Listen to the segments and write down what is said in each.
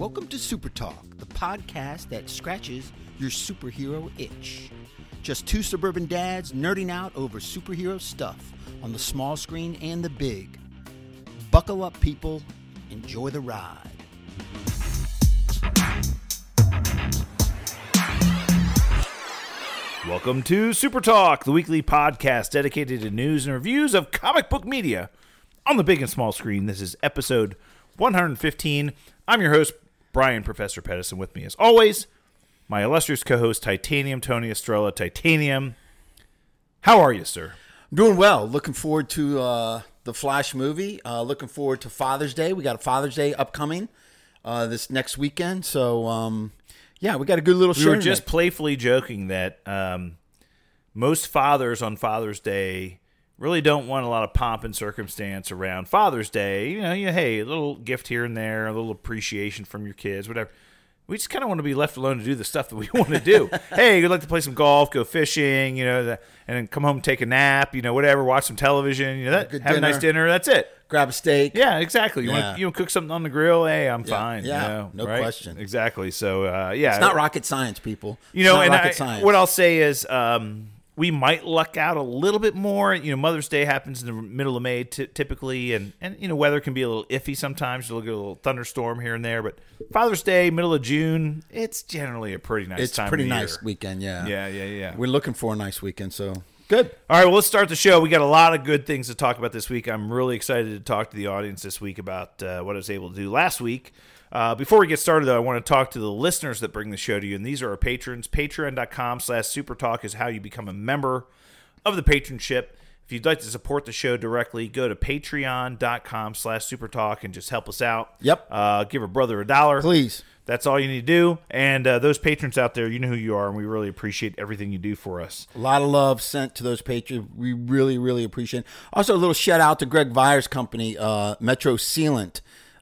Welcome to Super Talk, the podcast that scratches your superhero itch. Just two suburban dads nerding out over superhero stuff on the small screen and the big. Buckle up, people. Enjoy the ride. Welcome to Super Talk, the weekly podcast dedicated to news and reviews of comic book media on the big and small screen. This is episode 115. I'm your host, Brian Professor Pedersen. With me, as always, my illustrious co host, Titanium Tony Estrella. Titanium, how are you, sir? Doing well. Looking forward to uh, the Flash movie. Uh, looking forward to Father's Day. We got a Father's Day upcoming uh, this next weekend. So, um, yeah, we got a good little We show. were just tonight. playfully joking that um, most fathers on Father's Day really don't want a lot of pomp and circumstance around Father's Day. You know, you, hey, a little gift here and there, a little appreciation from your kids, whatever. We just kind of want to be left alone to do the stuff that we want to do. hey, you'd like to play some golf, go fishing, you know, the, and then come home, take a nap, you know, whatever, watch some television, you know, that, good have a nice dinner. That's it. grab a steak. Yeah, exactly. You Yeah. want you know, cook something on the grill? Hey, I'm fine. you yeah, know, no right? question. Exactly. So, uh, yeah, It's not rocket science, people. you know, it's and rocket I, science. what I'll say is, um, we might luck out a little bit more. You know, Mother's Day happens in the middle of May t- typically, and and you know, weather can be a little iffy sometimes. You'll get a little thunderstorm here and there, but Father's Day, middle of June, it's generally a pretty nice. it's time pretty nice year. weekend. Yeah, Yeah, yeah, yeah. We're looking for a nice weekend. So good. All right, well, let's start the show. We got a lot of good things to talk about this week. I'm really excited to talk to the audience this week about uh, what I was able to do last week. Uh, before we get started, though, I want to talk to the listeners that bring the show to you, and these are our patrons. Patreon.com slash supertalk is how you become a member of the patronship. If you'd like to support the show directly, go to patreon.com slash supertalk and just help us out. Yep. Uh, give a brother a dollar. Please. That's all you need to do. And uh, those patrons out there, you know who you are, and we really appreciate everything you do for us. A lot of love sent to those patrons. We really, really appreciate. it. Also, a little shout out to Greg Vyer's company, uh, Metro Sealant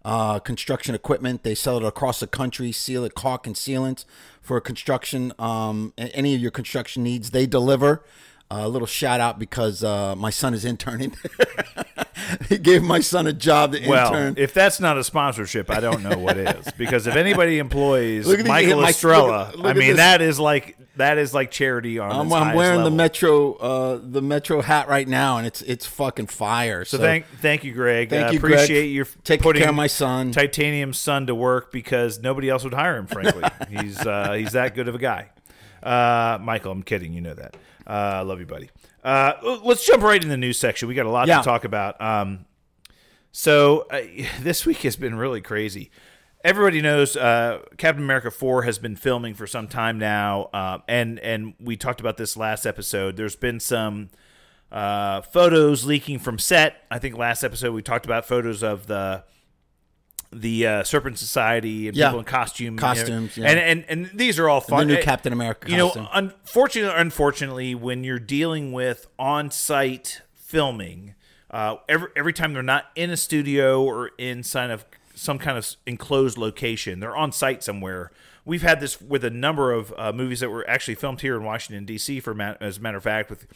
uh, Construction Equipment. They sell it across the country. Seal it, caulk, and sealants for construction, um, any of your construction needs, they deliver. Uh, a little shout out because uh, my son is interning. he gave my son a job to Well, intern. if that's not a sponsorship, I don't know what is. Because if anybody employs Look at the- Michael my- Estrella, look- look I mean this. that is like that is like charity on. I'm, I'm wearing the. Metro uh, the Metro hat right now, and it's it's fucking fire. So thank thank you, Greg. Thank uh, you, Greg, appreciate your taking care of my son. Titanium's son to work because nobody else would hire him. Frankly, he's uh, he's that good of a guy. Uh, Michael, I'm kidding. You know that. Uh, love you, buddy. Uh, let's jump right in the news section. We got a lot Yeah. to talk about. Um, so uh, this week has been really crazy. Everybody knows uh, Captain America Four has been filming for some time now, uh, and and we talked about this last episode. There's been some uh, photos leaking from set. I think last episode we talked about photos of the the uh, Serpent Society and Yeah. people in costume, Costumes, you know. yeah. and and and these are all the fun. new Uh, Captain America. you know, unfortunately, unfortunately, when you're dealing with on-site filming, uh, every every time they're not in a studio or inside of some kind of enclosed location, they're on site somewhere. We've had this with a number of uh, movies that were actually filmed here in Washington D.C. For ma- as a matter of fact, with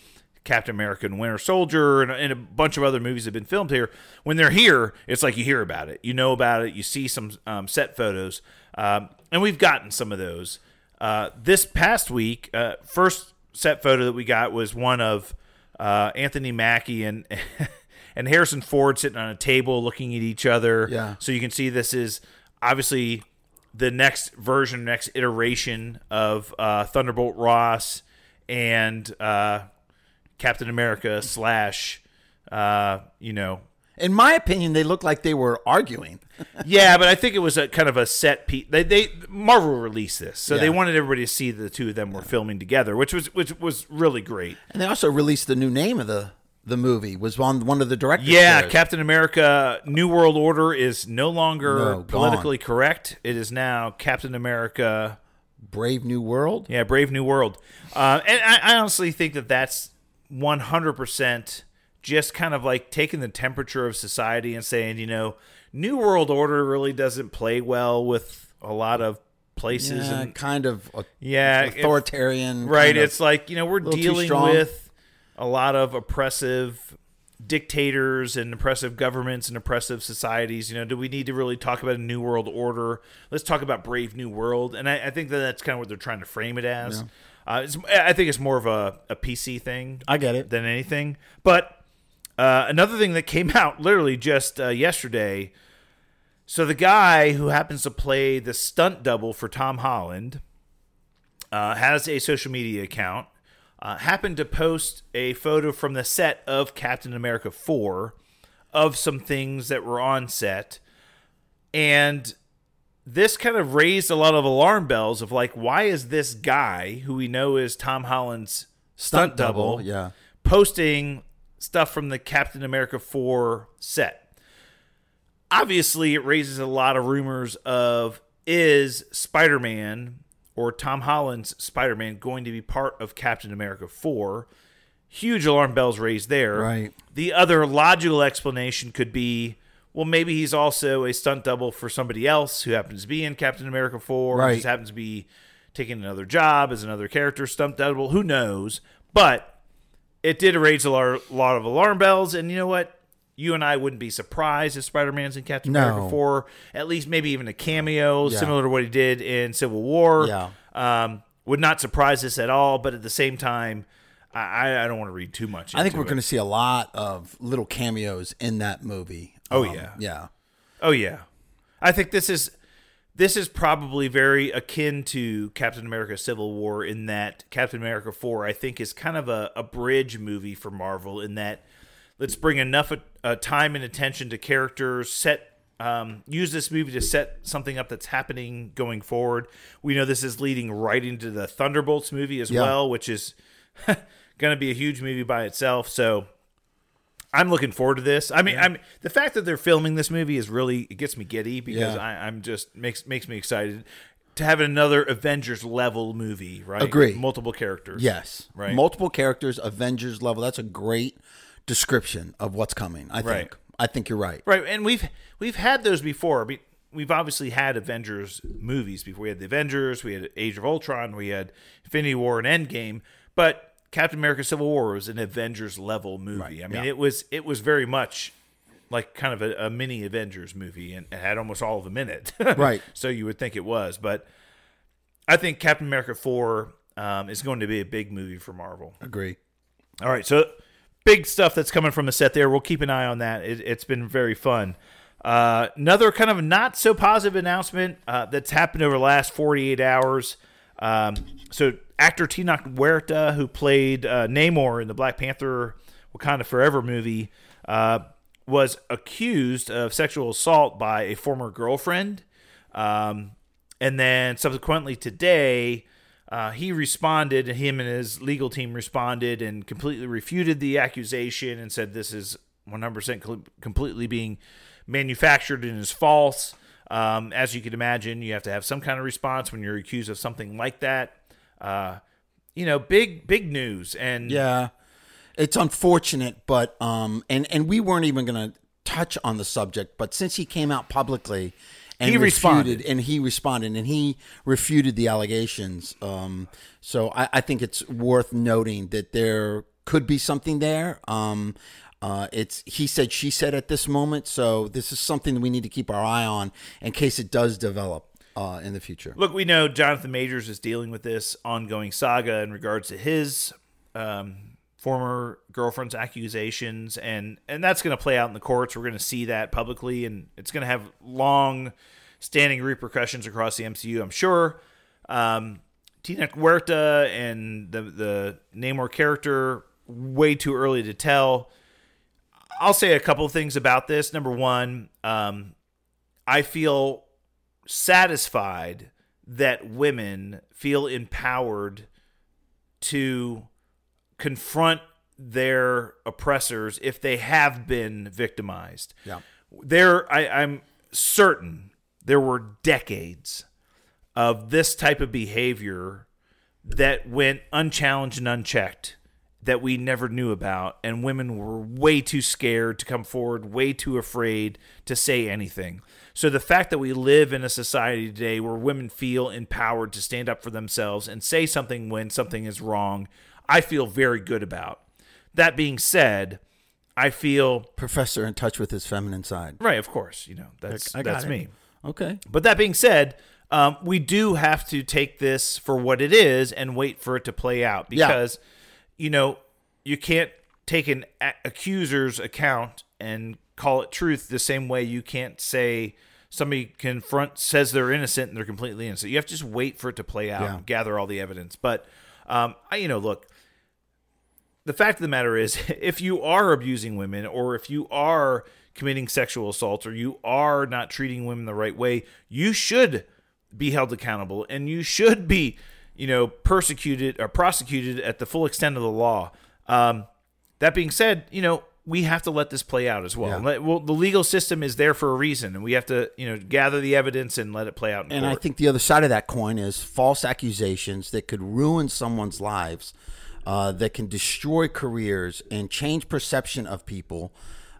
Captain America and Winter Soldier and, and a bunch of other movies have been filmed here. When they're here, it's like you hear about it, you know about it, you see some um, set photos, um, and we've gotten some of those. Uh, this past week, uh, first set photo that we got was one of uh, Anthony Mackie and and Harrison Ford sitting on a table looking at each other. Yeah. So you can see this is obviously the next version, next iteration of uh, Thunderbolt Ross and uh, Captain America slash, uh, you know, In my opinion, they look like they were arguing. yeah, but I think it was a kind of a set piece. They, they Marvel released this, so they wanted everybody to see the two of them were filming together, which was which was really great. And they also released the new name of the the movie. Was on one of the directors. Yeah. Captain America: New World Order is no longer No, gone. politically correct. It is now Captain America. Brave New World. Yeah, Brave New World. Uh, and I, I honestly think that that's one hundred percent just kind of like taking the temperature of society and saying, you know, New World Order really doesn't play well with a lot of places Yeah, and kind of. a- Yeah, it- authoritarian. right it's like you know we're dealing with a lot of oppressive dictators and oppressive governments and oppressive societies. You know, do we need to really talk about a new world order? Let's talk about Brave New World. And I, I think that that's kind of what they're trying to frame it as. Uh, it's, I think it's more of a, a PC thing I get it. than anything. But uh, another thing that came out literally just uh, yesterday. So the guy who happens to play the stunt double for Tom Holland uh, has a social media account. Uh, happened to post a photo from the set of Captain America 4 of some things that were on set. And this kind of raised a lot of alarm bells of like, why is this guy, who we know is Tom Holland's stunt, double, yeah. posting stuff from the Captain America 4 set. Obviously, it raises a lot of rumors of is Spider Man or Tom Holland's Spider Man going to be part of Captain America 4? Huge alarm bells raised there. Right. The other logical explanation could be well, maybe he's also a stunt double for somebody else who happens to be in Captain America 4, Right. just happens to be taking another job as another character, stunt double. Who knows? But it did raise a lot, of alarm bells. And you know what? You and I wouldn't be surprised if Spider Man's in Captain No. America 4, at least maybe even a cameo, Yeah. similar to what he did in Civil War. Yeah. Um, would not surprise us at all. But at the same time, I, I don't want to read too much. I think we're going to see a lot of little cameos in that movie. Oh, Um, yeah. yeah. Oh yeah, I think this is this is probably very akin to Captain America: Civil War in that Captain America Four I think is kind of a, a bridge movie for Marvel in that let's bring enough uh, time and attention to characters, set um, use this movie to set something up that's happening going forward. We know this is leading right into the Thunderbolts movie as Yeah. well, which is going to be a huge movie by itself. So I'm looking forward to this. I mean, I'm the fact that they're filming this movie is really it gets me giddy because Yeah. I, I'm just makes makes me excited to have another Avengers level movie. Right? Agree. Multiple characters. Yes. Right. Multiple characters, Avengers level. That's a great description of what's coming. I think. I think you're right. Right, and we've we've had those before. I mean, we've obviously had Avengers movies before. We had the Avengers, we had Age of Ultron, we had Infinity War and Endgame, but Captain America: Civil War was an Avengers level movie. I mean, yeah. it was it was very much like kind of a, a mini Avengers movie, and it had almost all of them in it. Right. so you would think it was, but I think Captain America Four um, is going to be a big movie for Marvel. Agree. All right, so big stuff that's coming from the set there. We'll keep an eye on that. It, it's been very fun. Uh, another kind of not so positive announcement uh, that's happened over the last 48 hours. Um, so, actor Tenoch Huerta, who played uh, Namor in the Black Panther Wakanda Forever movie, uh, was accused of sexual assault by a former girlfriend. Um, and then subsequently today, uh, he responded, him and his legal team responded and completely refuted the accusation and said this is 100% cl- completely being manufactured and is false. Um, as you can imagine, you have to have some kind of response when you're accused of something like that. Uh, you know, big, big news. And Yeah. It's unfortunate, but um and and we weren't even going to touch on the subject, but since he came out publicly and He responded. refuted, and he responded and he refuted the allegations. Um so I, I think it's worth noting that there could be something there. Um uh, it's he said she said at this moment, so this is something that we need to keep our eye on in case it does develop uh, in the future. Look, we know Jonathan Majors is dealing with this ongoing saga in regards to his um, former girlfriend's accusations, and and that's going to play out in the courts. We're going to see that publicly, and it's going to have long standing repercussions across the MCU. I'm sure. Um, Tina Huerta and the the Namor character way too early to tell. I'll say a couple of things about this. Number one, um, I feel satisfied that women feel empowered to confront their oppressors if they have been victimized. Yeah. There I, I'm certain there were decades of this type of behavior that went unchallenged and unchecked that we never knew about and women were way too scared to come forward way too afraid to say anything so the fact that we live in a society today where women feel empowered to stand up for themselves and say something when something is wrong i feel very good about that being said I feel Professor in touch with his feminine side. right. Of course, you know that's that's it. me. Okay. But that being said, um, we do have to take this for what it is and wait for it to play out Yeah. You know, you can't take an accuser's account and call it truth the same way you can't say somebody confront says they're innocent and they're completely innocent. You have to just wait for it to play out, Yeah. and gather all the evidence. But, um, I, you know, look, the fact of the matter is, if you are abusing women or if you are committing sexual assault or you are not treating women the right way, you should be held accountable and you should be, you know, persecuted or prosecuted at the full extent of the law. Um, that being said, you know, we have to let this play out as well. Yeah. Well, the legal system is there for a reason, and we have to, you know, gather the evidence and let it play out. And I think the other side of that coin is false accusations that could ruin someone's lives, uh, that can destroy careers and change perception of people,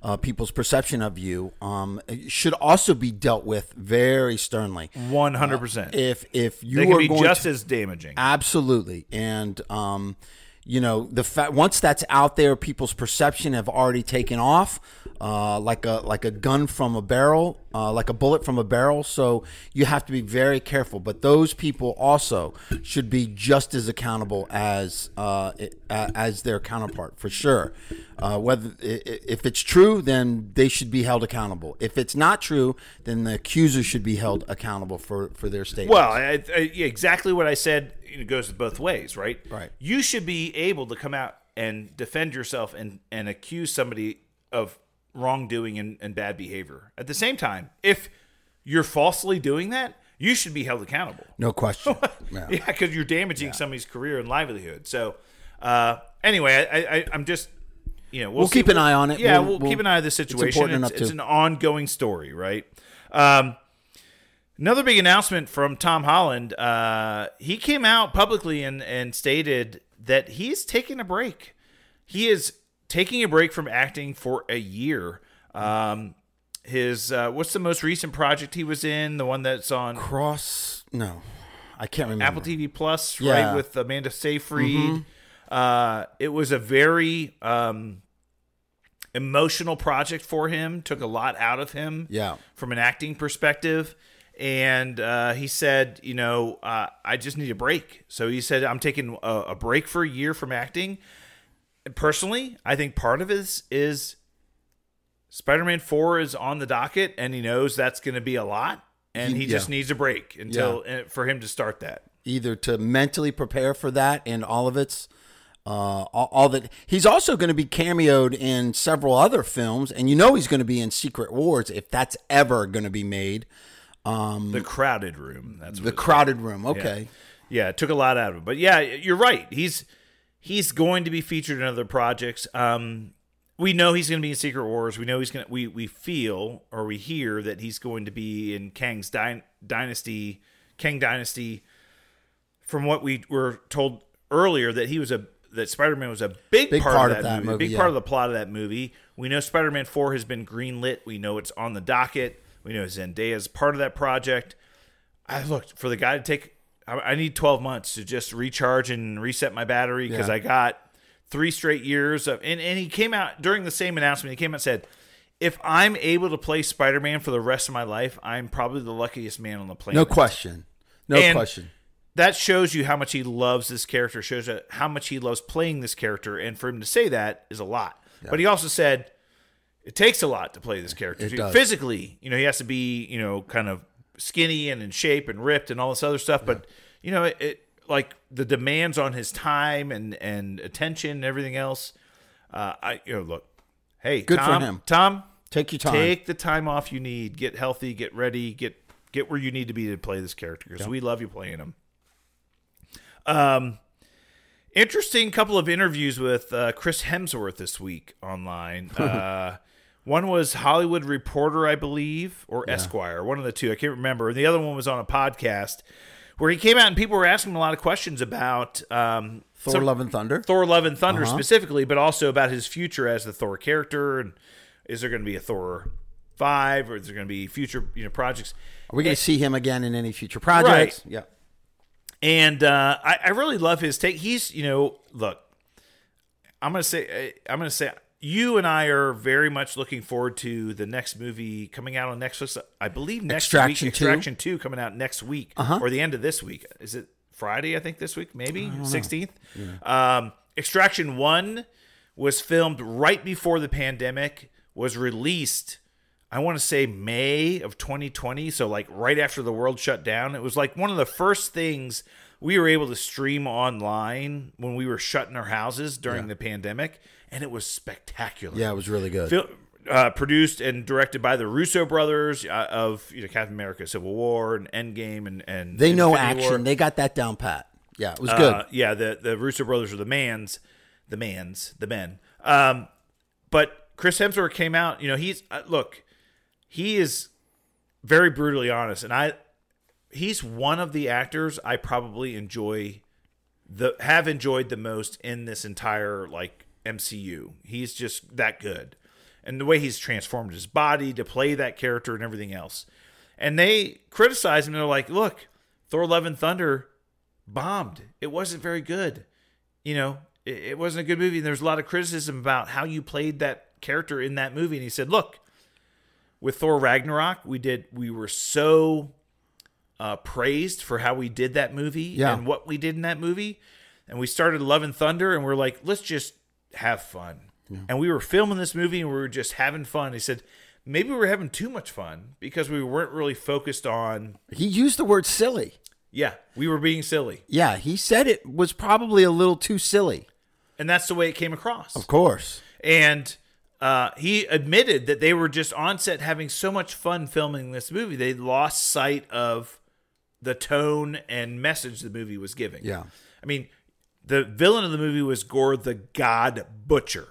uh, people's perception of you, um, should also be dealt with very sternly. one hundred percent, If if you they are be going just to, as damaging. Absolutely, and um, you know the fact once that's out there, people's perception have already taken off, uh, like a like a gun from a barrel, uh, like a bullet from a barrel. So you have to be very careful. But those people also should be just as accountable as uh, as their counterpart for sure. Uh, whether if it's true, then they should be held accountable. If it's not true, then the accuser should be held accountable for for their statement. Well, I, I, exactly what I said it goes both ways, right? Right. You should be able to come out and defend yourself and, and accuse somebody of wrongdoing and, and bad behavior. At the same time, if you're falsely doing that, you should be held accountable. no question. Yeah. Yeah, because you're damaging somebody's career and livelihood. So, uh, anyway, I, I, I'm just, you know, we'll, We'll keep an eye on it. Yeah, We'll- we'll, we'll- keep an eye on the situation. important It's, enough it's to. an ongoing story, right? Um, another big announcement from Tom Holland. Uh, he came out publicly and, and stated that he's taking a break. He is taking a break from acting for a year. Um, his uh, what's the most recent project he was in? The one that's on Cross? No, I can't remember. Apple TV Plus, Yeah. Mm-hmm. right, with Amanda Seyfried. Uh, it was a very um, emotional project for him. Took a lot out of him, Yeah. from an acting perspective. And uh, he said, you know, uh, I just need a break. So he said, I'm taking a, a break for a year from acting. Personally, I think part of this is Spider-Man Four is on the docket, and he knows that's going to be a lot, and he Yeah. just needs a break until uh, for him to start that. Either to mentally prepare for that and all of its, uh, all, all that. He's also going to be cameoed in several other films, and you know he's going to be in Secret Wars if that's ever going to be made. The crowded room. That's The crowded room. Okay. Yeah, it took a lot out of him, But yeah, you're right. He's he's going to be featured in other projects. Um, we know he's going to be in Secret Wars. We know he's going to. We we feel or we hear that he's going to be in Kang's Dy- Dynasty, Kang Dynasty. From what we were told earlier, that he was a that Spider Man was a big, Big part, part of of that, that movie, movie, big yeah. part of the plot of that movie. We know Spider Man Four has been greenlit. We know it's on the docket. We know Zendaya is part of that project. I looked for the guy to take. I, I need 12 months to just recharge and reset my battery because Yeah. I got three straight years of. And, and he came out during the same announcement. He came out and said, "If I'm able to play Spider Man for the rest of my life, I'm probably the luckiest man on the planet." No question. No And- question. That shows you how much he loves this character. Shows you how much he loves playing this character, and for him to say that is a lot. But he also said it takes a lot to play this character. Physically, you know, he has to be, you know, kind of skinny and in shape and ripped and all this other stuff. But you know, it, it like the demands on his time and and attention and everything else. Uh, I you know, look, hey, Good for Tom, him. Tom, Take your time. take the time off you need. Get healthy. Get ready. Get get where you need to be to play this character because we love you playing him. Um, interesting couple of interviews with uh, Chris Hemsworth this week online. Uh, one was Hollywood Reporter, I believe, or Esquire, one of the two. I can't remember. And the other one was on a podcast where he came out and people were asking him a lot of questions about um, Thor: some- Love and Thunder. Thor: Love and Thunder Uh-huh. specifically, but also about his future as the Thor character and is there going to be a Thor five or is there going to be future you know projects? Are we going to see him again in any future projects? Yeah. And uh, I, I really love his take. He's, you know, look, I'm gonna say, I'm gonna say, you and I are very much looking forward to the next movie coming out on Netflix. I believe next Extraction week. 2? Extraction Two coming out next week or the end of this week. Is it Friday? I think this week, maybe sixteenth. Um, Extraction One was filmed right before the pandemic. Was released. I want to say May of 2020, so like right after the world shut down. It was like one of the first things we were able to stream online when we were shut in our houses during the pandemic, and it was spectacular. Yeah, it was really good. Fil- uh, produced and directed by the Russo brothers uh, of you know, Captain America: Civil War and Endgame, and and they know Infinity action. War. They got that down pat. Yeah, it was good. Uh, yeah, the the Russo brothers are the mans, the mans, the men. Um, but Chris Hemsworth came out. You know, he's uh, look, he is very brutally honest, and I, he's one of the actors I probably enjoy the have enjoyed the most in this entire like MCU. He's just that good. And the way he's transformed his body to play that character and everything else. And they criticize him. They're like, look, Thor Love and Thunder bombed. It wasn't very good. You know, it, it wasn't a good movie. And there's a lot of criticism about how you played that character in that movie. And he said, look, with Thor Ragnarok, we did we were so uh, praised for how we did that movie Yeah. and what we did in that movie. And we started Love and Thunder and we're like, let's just have fun. And we were filming this movie and we were just having fun. He said, maybe we were having too much fun because we weren't really focused on, He used the word silly. yeah, we were being silly. Yeah, he said it was probably a little too silly. And that's the way it came across. Of course. And uh, he admitted that they were just on set having so much fun filming this movie. They lost sight of the tone and message the movie was giving. Yeah. I mean, the villain of the movie was Gore the God Butcher.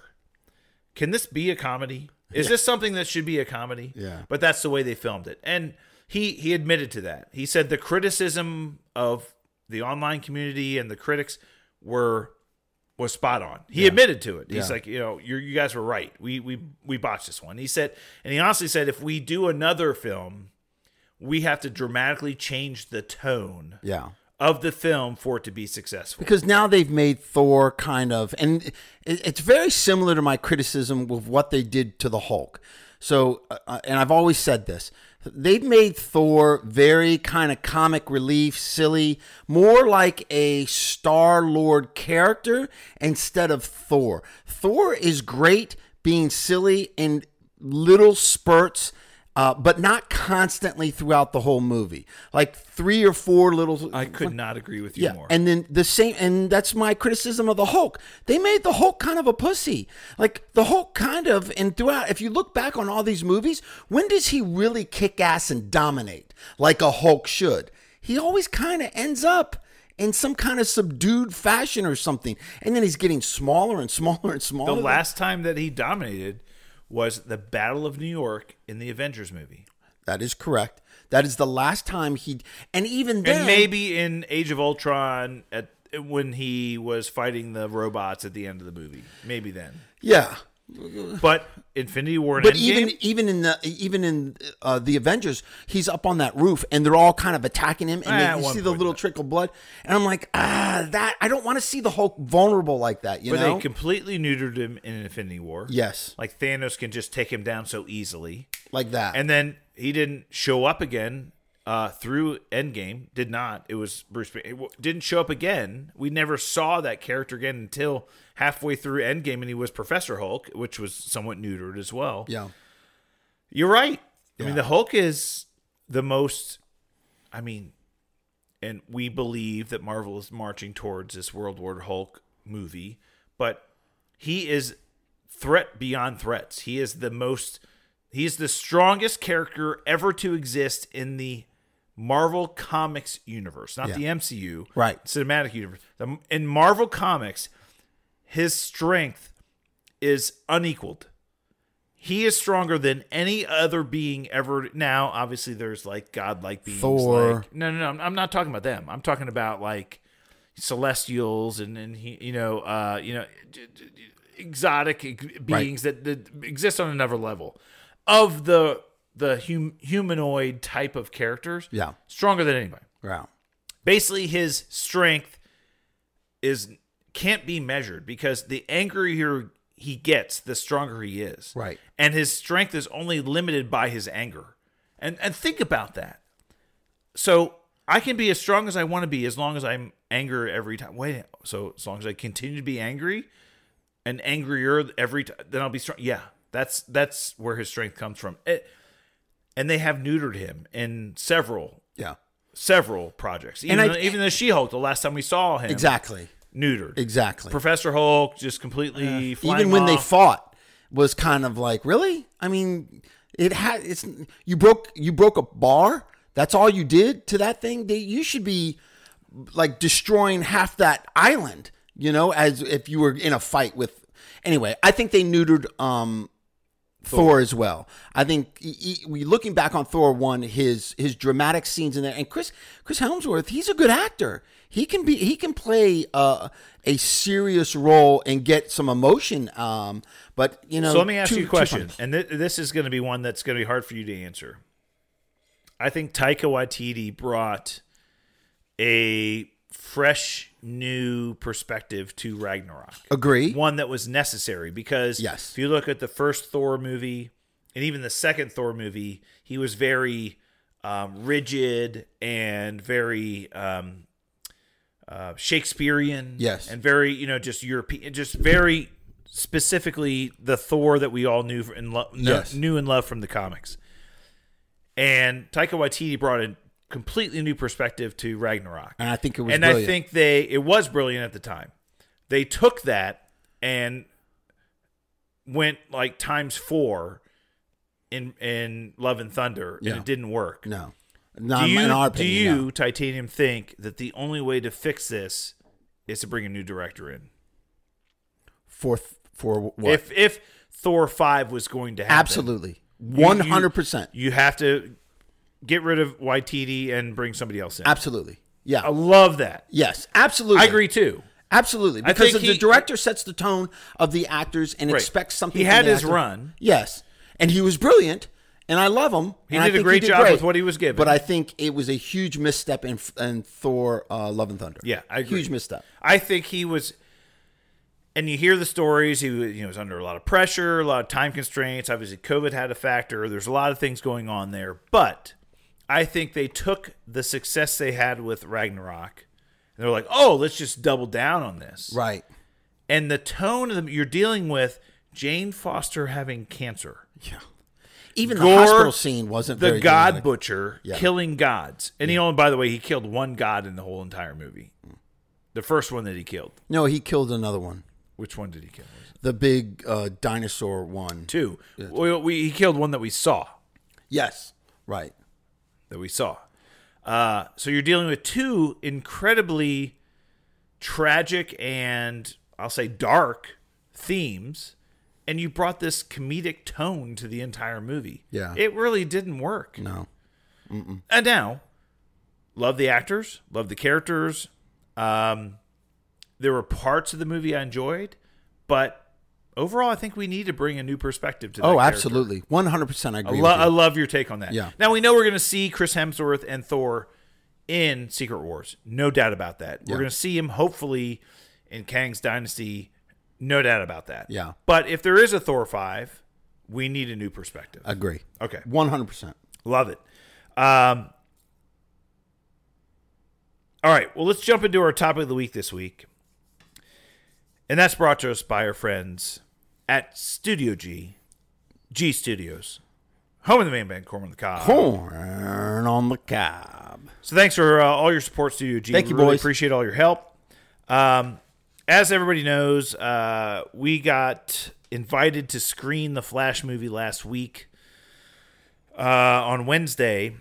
Can this be a comedy? Is this something that should be a comedy? Yeah. But that's the way they filmed it. And he he admitted to that. He said the criticism of the online community and the critics were was spot on. He admitted to it. He's Yeah. like, you know, you you guys were right. We we we botched this one. He said, and he honestly said, if we do another film, we have to dramatically change the tone Yeah. Of the film for it to be successful. because now they've made Thor kind of, and it's very similar to my criticism of what they did to the Hulk. So, uh, and I've always said this. They've made Thor very kind of comic relief, silly, more like a Star Lord character instead of Thor. Thor is great being silly in little spurts, uh, but not constantly throughout the whole movie. Like three or four little. I could not agree with you Yeah, more. and then the same, and that's my criticism of the Hulk. They made the Hulk kind of a pussy. Like the Hulk kind of, and throughout, if you look back on all these movies, when does he really kick ass and dominate like a Hulk should? He always kind of ends up in some kind of subdued fashion or something, and then he's getting smaller and smaller and smaller. the last time that he dominated was the Battle of New York in the Avengers movie. that is correct. That is the last time he, and even then, And maybe in Age of Ultron at when he was fighting the robots at the end of the movie. Maybe then. yeah. But Infinity War and But Endgame, even even in the even in uh, the Avengers, he's up on that roof, and they're all kind of attacking him, and Ah, then you see the little trickle blood, and I'm like, ah, that I don't want to see the Hulk vulnerable like that, you but know? they completely neutered him in Infinity War. yes, Like Thanos can just take him down so easily. like that. And then he didn't show up again uh, through Endgame. Did not. It was Bruce. It didn't show up again. We never saw that character again until halfway through Endgame, and he was Professor Hulk, which was somewhat neutered as well. yeah, You're right. I mean, the Hulk is the most. I mean, and we believe that Marvel is marching towards this World War Hulk movie, but he is threat beyond threats. He is the most. He is the strongest character ever to exist in the Marvel Comics universe, not Yeah. the MCU, Right. Cinematic universe. In Marvel Comics, his strength is unequaled he is stronger than any other being ever. Now, obviously, there's like godlike beings. Thor. Like, no, no, no. I'm- not talking about them. I'm talking about like celestials and and he, you know, uh, you know, exotic beings that, that exist on another level of the the hum, humanoid type of characters. Yeah. stronger than anybody yeah, basically his strength is can't be measured because the angrier he gets, the stronger he is. Right. And his strength is only limited by his anger. And and think about that. So I can be as strong as I want to be as long as I'm angry every time. Wait, so as long as I continue to be angry and angrier every time, then I'll be strong. Yeah, that's that's where his strength comes from. It, and they have neutered him in several Yeah. several projects. Even, I- even the She-Hulk, the last time we saw him, Exactly. neutered. Exactly. Professor Hulk just completely flying Even when they fought was kind of like, really? I mean, it had it's you broke you broke a bar. That's all you did to that thing. They, you should be like destroying half that island, you know, as if you were in a fight with. Anyway, I think they neutered um, Thor. as well. I think he, he- looking back on Thor one, his his dramatic scenes in there, and Chris Chris Hemsworth, he's a good actor. He can be he can play uh, a serious role and get some emotion. Um, but you know, So let me ask you a question, and th- this is going to be one that's going to be hard for you to answer. I think Taika Waititi brought a fresh, new perspective to Ragnarok. Agree. One that was necessary because Yes. if you look at the first Thor movie and even the second Thor movie, he was very um, rigid and very um, uh, Shakespearean. Yes. and very you know just European, just very specifically the Thor that we all knew and lo- Yes. knew and loved from the comics. And Taika Waititi brought a completely new perspective to Ragnarok And I think it was and brilliant. I think they it was brilliant at the time. They took that and went like times four in in Love and Thunder, and Yeah. it didn't work. no, not do you in our opinion, do you no. Titanium think that the only way to fix this is to bring a new director in? for for what? If if Thor five was going to happen, Absolutely, one hundred percent. you have to get rid of Waititi and bring somebody else in. Absolutely, yeah, I love that. yes, absolutely. I agree too. Absolutely, I because think the he- director sets the tone of the actors and Right. expects something. He from had the his actor. run. Yes, and he was brilliant, and I love him. He and I did a think great job with what he was given. But I think it was a huge misstep in, in Thor: uh, Love and Thunder. Yeah, I agree. huge misstep. I think he was, and you hear the stories. He was, you know, was under a lot of pressure, a lot of time constraints. Obviously, COVID had a factor. There's a lot of things going on there, but I think they took the success they had with Ragnarok, and they're like, "Oh, let's just double down on this." Right. And the tone of the you're dealing with Jane Foster having cancer, Yeah. Even the Gore, hospital scene wasn't the God dramatic. Butcher Yeah. killing gods, and he only, by the way, he killed one god in the whole entire movie. The first one that he killed. No, he killed another one. Which one did he kill? The big uh, dinosaur one. Two. We, we, he killed one that we saw. Yes. Right. That we saw. Uh, so you're dealing with two incredibly tragic and I'll say dark themes, and you brought this comedic tone to the entire movie. Yeah. It really didn't work. No. And now, love the actors, love the characters. Um, there were parts of the movie I enjoyed, but overall, I think we need to bring a new perspective to. That Oh, character. absolutely. One hundred percent. I I, agree. lo- with you. I love your take on that. Yeah. Now we know we're going to see Chris Hemsworth and Thor in Secret Wars, no doubt about that. We're going to see him hopefully in Kang's Dynasty, no doubt about that. Yeah. But if there is a Thor five, we need a new perspective. agree. Okay. One hundred percent. Love it. Um, all right. Well, let's jump into our topic of the week this week. And that's brought to us by our friends at Studio G, G Studios, home of the main band, Corn on the Cob. Corn on the cob. So thanks for uh, all your support, Studio G. Thank We you, really boys. Appreciate all your help. Um, as everybody knows, uh, we got invited to screen the Flash movie last week uh, on Wednesday.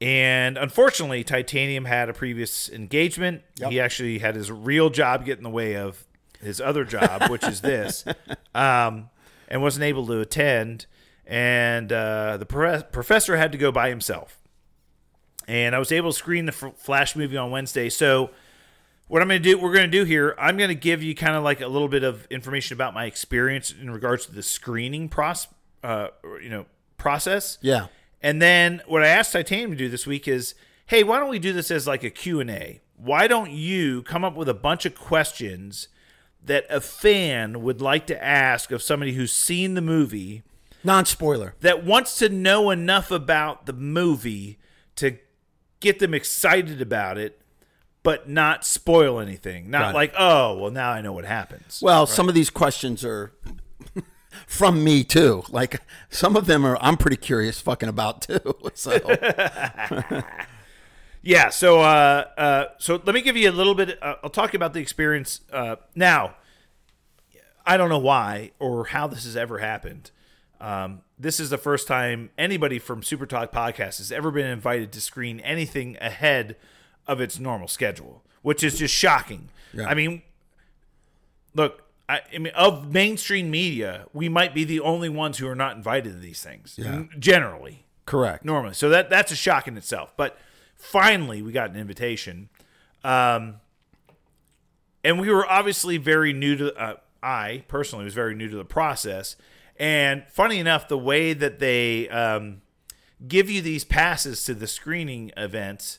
And unfortunately, Titanium had a previous engagement. Yep. He actually had his real job get in the way of his other job, which is this, um, and wasn't able to attend. And uh, the pro- professor had to go by himself and I was able to screen the F- Flash movie on Wednesday. So, what I'm going to do, we're going to do here, I'm going to give you kind of like a little bit of information about my experience in regards to the screening process, uh, you know, process. Yeah. And then what I asked Titanium to do this week is, hey, why don't we do this as like a Q&A? Why don't you come up with a bunch of questions that a fan would like to ask of somebody who's seen the movie Non spoiler. that wants to know enough about the movie to get them excited about it, but not spoil anything. Not it. like, oh, well, now I know what happens. Well, some of these questions are from me too. Like some of them are I'm pretty curious fucking about too. So Yeah. So, uh, uh, so let me give you a little bit. Uh, I'll talk about the experience uh, now. I don't know why or how this has ever happened. Um, this is the first time anybody from Super Talk Podcast has ever been invited to screen anything ahead of its normal schedule, which is just shocking. Yeah. I mean, look, I, I mean, of mainstream media, we might be the only ones who are not invited to these things. Yeah. Generally, correct. normally. So that that's a shock in itself. But finally, we got an invitation, um, and we were obviously very new to. Uh, I personally was very new to the process, and funny enough, the way that they um, give you these passes to the screening events.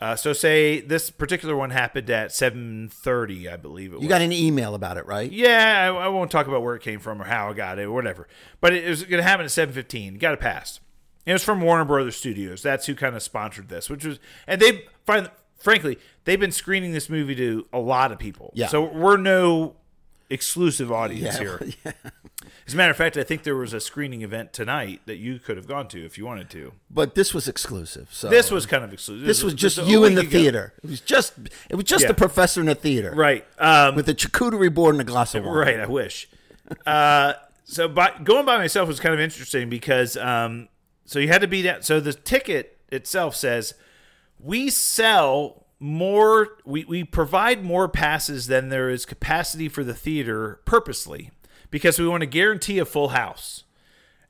Uh, so say this particular one happened at 7:30, I believe it was. You got an email about it, right? Yeah, I, I won't talk about where it came from or how I got it or whatever. But it was going to happen at seven fifteen. Got a passed. It was from Warner Brothers Studios. That's who kind of sponsored this, which was, and they, find, frankly, they've been screening this movie to a lot of people. Yeah. So we're no exclusive audience Yeah, here. As a matter of fact, I think there was a screening event tonight that you could have gone to if you wanted to. But this was exclusive. So This was kind of exclusive. this was just you in the theater. It was just it was just Yeah. the professor in the theater, right? Um, With a charcuterie board and a glass of wine. Right, I wish. uh, so by, going by myself was kind of interesting because um, so you had to be that. So the ticket itself says we sell more. We we provide more passes than there is capacity for the theater purposely because we want to guarantee a full house,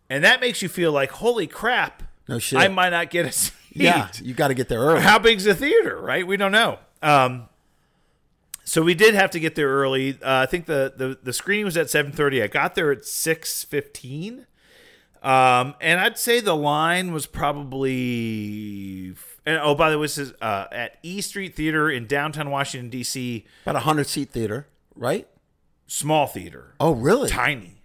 and that makes you feel like holy crap. No shit. I might not get a seat. Yeah, you got to get there early. How big's the theater, right? We don't know. Um, so we did have to get there early. Uh, I think the, the the screening was at seven thirty. I got there at six fifteen, um, and I'd say the line was probably. And, oh, by the way, this is uh, at E Street Theater in downtown Washington D.C. About a hundred seat theater, right? Small theater, Oh, really? tiny.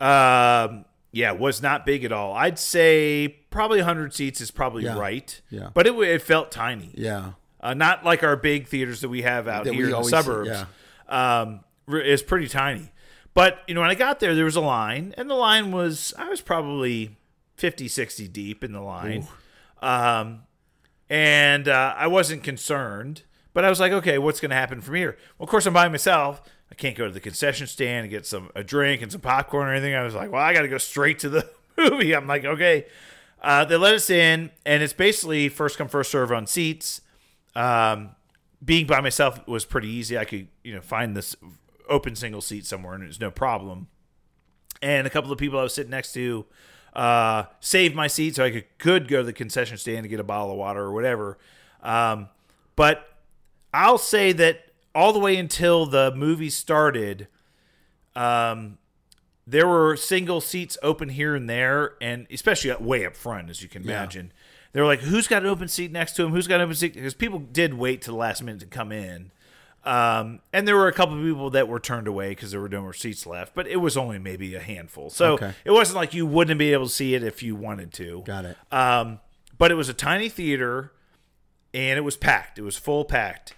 Um, yeah, was not big at all. I'd say probably 100 seats is probably Yeah. right. Yeah. but it, it felt tiny. Yeah. Uh, not like our big theaters that we have out That here in the always see, suburbs. Um, it's pretty tiny. But, you know, when I got there, there was a line, and the line was, I was probably 50, 60 deep in the line. Um, and uh, I wasn't concerned, but I was like, okay, what's going to happen from here? Well, of course, I'm by myself. I can't go to the concession stand and get some a drink and some popcorn or anything. I was like, well, I got to go straight to the movie. I'm like, okay. Uh, they let us in, and it's basically first come first serve on seats. Um, being by myself was pretty easy. I could you know find this open single seat somewhere, and it was no problem. And a couple of people I was sitting next to uh, saved my seat so I could, could go to the concession stand to get a bottle of water or whatever. Um, but I'll say that all the way until the movie started, um, there were single seats open here and there, and especially way up front, as you can imagine. They were like, "Who's got an open seat next to him? Who's got an open seat?" Because people did wait to the last minute to come in, um, and there were a couple of people that were turned away because there were no more seats left. But it was only maybe a handful, so Okay. it wasn't like you wouldn't be able to see it if you wanted to. Got it. Um, but it was a tiny theater, and it was packed. It was full packed.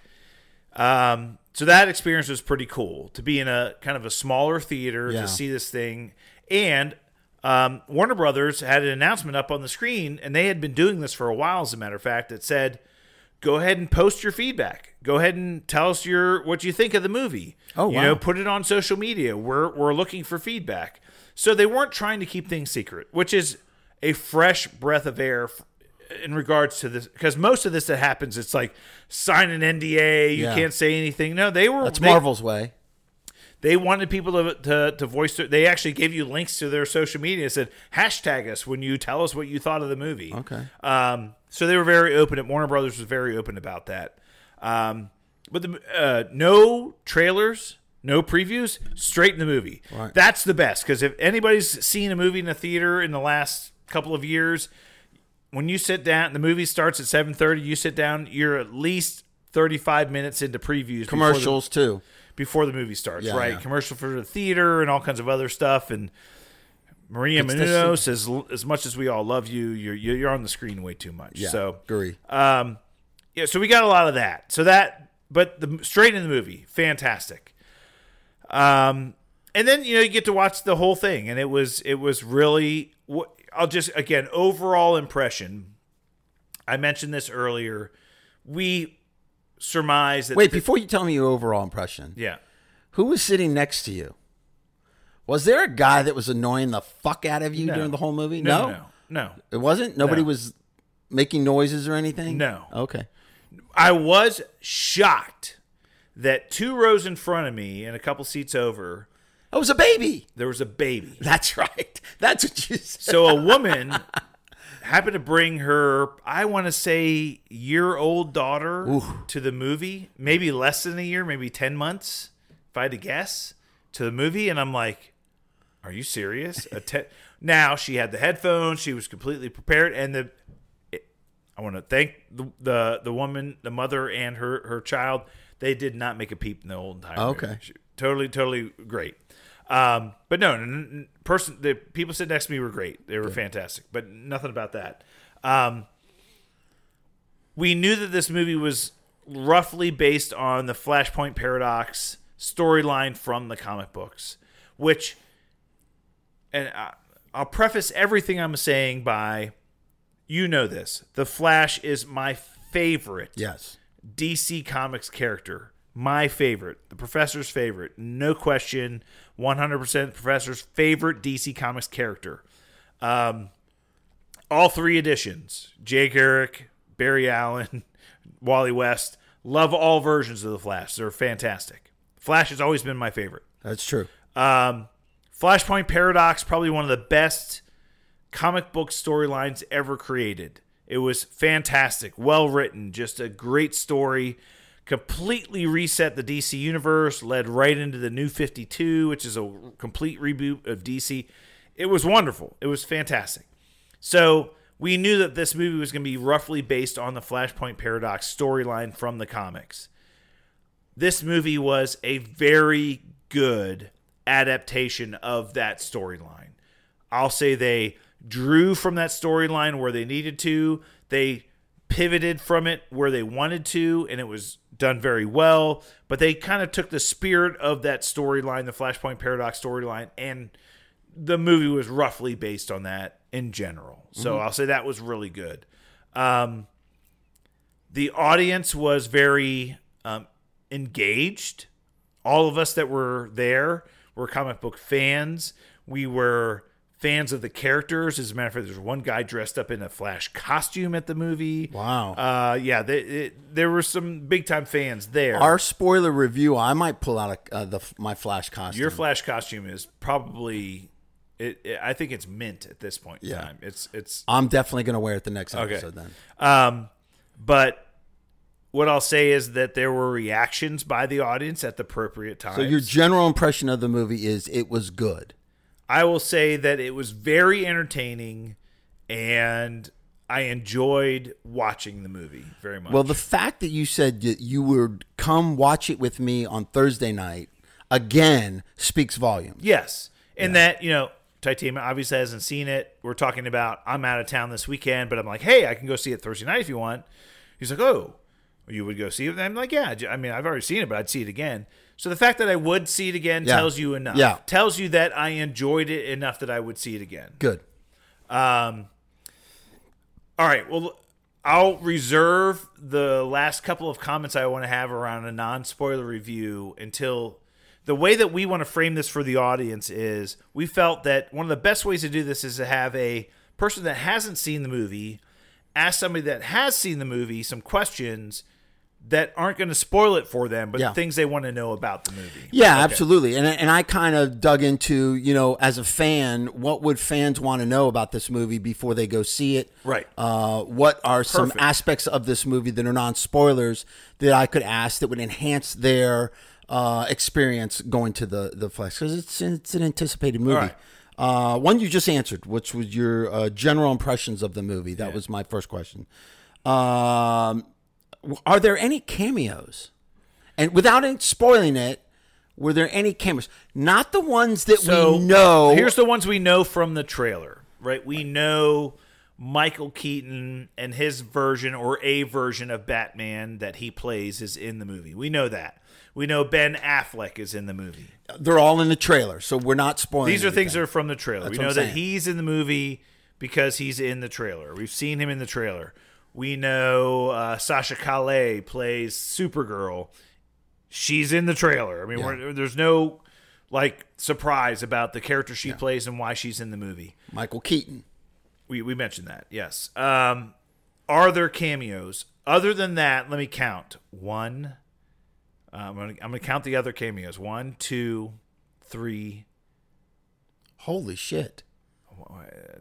Um, so that experience was pretty cool to be in a kind of a smaller theater Yeah. to see this thing. And um, Warner Brothers had an announcement up on the screen, and they had been doing this for a while, as a matter of fact, that said, "Go ahead and post your feedback. Go ahead and tell us your what you think of the movie. Oh, you wow. know, put it on social media. We're we're looking for feedback." So they weren't trying to keep things secret, which is a fresh breath of air in regards to this because most of this that happens it's like sign an NDA you Yeah. can't say anything no they were That's they, Marvel's way. they wanted people to, to, to voice their, they actually gave you links to their social media and said hashtag us when you tell us what you thought of the movie Okay. um, so they were very open At Warner Brothers was very open about that um, but the uh, no trailers no previews straight in the movie Right. that's the best because if anybody's seen a movie in a theater in the last couple of years when you sit down the movie starts at 7.30 you sit down you're at least 35 minutes into previews before the- Commercials too. before the movie starts, Yeah, right? yeah. Commercial for the theater and all kinds of other stuff. And Maria It's Menounos says, as much as we all love you, you're you're on the screen way too much. Yeah, So agree. um, yeah, so we got a lot of that. So that, but the straight in the movie, fantastic. Um, and then you know you get to watch the whole thing, and it was it was really. I'll just again overall impression. I mentioned this earlier. We surmise that. Wait, before you tell me your overall impression, yeah, who was sitting next to you? Was there a guy that was annoying the fuck out of you No. during the whole movie? no, no, no. It wasn't? Nobody No. was making noises or anything? No. Okay. I was shocked that two rows in front of me and a couple seats over, It was a baby. there was a baby. That's right. That's what you said. So a woman happened to bring her, I want to say, year old daughter to the movie. Maybe less than a year, maybe 10 months, if I had to guess, to the movie. And I'm like, are you serious? A te- now she had the headphones. She was completely prepared. And the I want to thank the, the the woman, the mother, and her her child. They did not make a peep in the whole entire. movie. Okay. Totally, totally great. Um, but no, person, the people sitting next to me were great. They were fantastic. But nothing about that. Um, we knew that this movie was roughly based on the Flashpoint Paradox storyline from the comic books, which, and I, I'll preface everything I'm saying by, you know this, the Flash is my favorite Yes. DC Comics character. My favorite, the professor's favorite, no question, 100% professor's favorite DC Comics character. Um, all three editions Jay Garrick, Barry Allen, Wally West. Love all versions of the Flash. They're fantastic. Flash has always been my favorite. That's true. Um, Flashpoint Paradox, probably one of the best comic book storylines ever created. It was fantastic, well written, just a great story. Completely reset the DC universe, led right into the new 52, which is a complete reboot of DC. It was wonderful. It was fantastic. So we knew that this movie was going to be roughly based on the Flashpoint Paradox storyline from the comics this movie was a very good adaptation of that storyline. I'll say they drew from that storyline where they needed to. They pivoted from it where they wanted to, and it was done very well. But they kind of took the spirit of that storyline, the Flashpoint Paradox storyline, and the movie was roughly based on that in general. So I'll say that was really good. Um, the audience was very um, engaged. All of us that were there were comic book fans. We were fans of the characters. As a matter of fact, there's one guy dressed up in a Flash costume at the movie. Wow. Uh, yeah, they, it, there were some big time fans there. Our spoiler review, I might pull out a, uh, the my flash costume. Your Flash costume is probably. It, it, I think it's mint at this point in Yeah. time. It's it's I'm definitely going to wear it the next Okay. episode then. Um, but what I'll say is that there were reactions by the audience at the appropriate times. So your general impression of the movie is it was good. I will say that it was very entertaining, and I enjoyed watching the movie very much. Well, the fact that you said that you would come watch it with me on Thursday night again speaks volumes. yes, and that you know. Titanium obviously hasn't seen it. We're talking about I'm out of town this weekend, but I'm like, hey, I can go see it Thursday night if you want. He's like, oh, you would go see it? I'm like, yeah. I mean, I've already seen it, but I'd see it again. So the fact that I would see it again Yeah. tells you enough. Yeah. Tells you that I enjoyed it enough that I would see it again. Good. Um, all right. Well, I'll reserve the last couple of comments I want to have around a non spoiler review until the way that we want to frame this for the audience is we felt that one of the best ways to do this is to have a person that hasn't seen the movie ask somebody that has seen the movie some questions that aren't going to spoil it for them, but Yeah. things they want to know about the movie. Yeah, Okay. absolutely. And and I kind of dug into, you know, as a fan, what would fans want to know about this movie before they go see it? Right. Uh, what are some aspects of this movie that are non spoilers that I could ask that would enhance their uh, experience going to the the flex? Because it's it's an anticipated movie. right. Uh, one you just answered, which was your uh, general impressions of the movie. That was my first question. Um, are there any cameos? And without spoiling it, were there any cameos? Not the ones that So we know. Here's the ones we know from the trailer, right? We know Michael Keaton and his version or a version of Batman that he plays is in the movie. We know that. We know Ben Affleck is in the movie. They're all in the trailer, so we're not spoiling. These are things that are from the trailer. That's we know that he's in the movie because he's in the trailer. We've seen him in the trailer. We know uh, Sasha Calle plays Supergirl. She's in the trailer. I mean, we're, there's no like surprise about the character she plays and why she's in the movie. Michael Keaton. We we mentioned that. Yes. Um, are there cameos? Other than that, let me count. One. Uh, I'm gonna I'm gonna count the other cameos. One, two, three, Holy shit!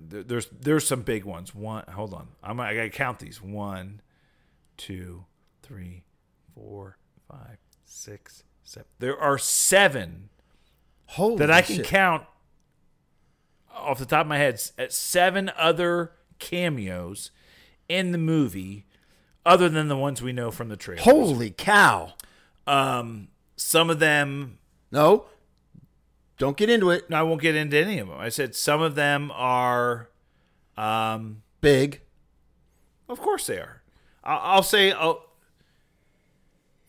There- there's there's some big ones. One, hold on, I'm I gotta count these. One, two, three, four, five, six, seven. There are seven Holy that I can shit. count off the top of my head. At seven other cameos in the movie, other than the ones we know from the trailer. Holy cow! Um, some of them No, don't get into it. No, I won't get into any of them. I said some of them are, um, Big. of course they are. I'll, I'll say oh,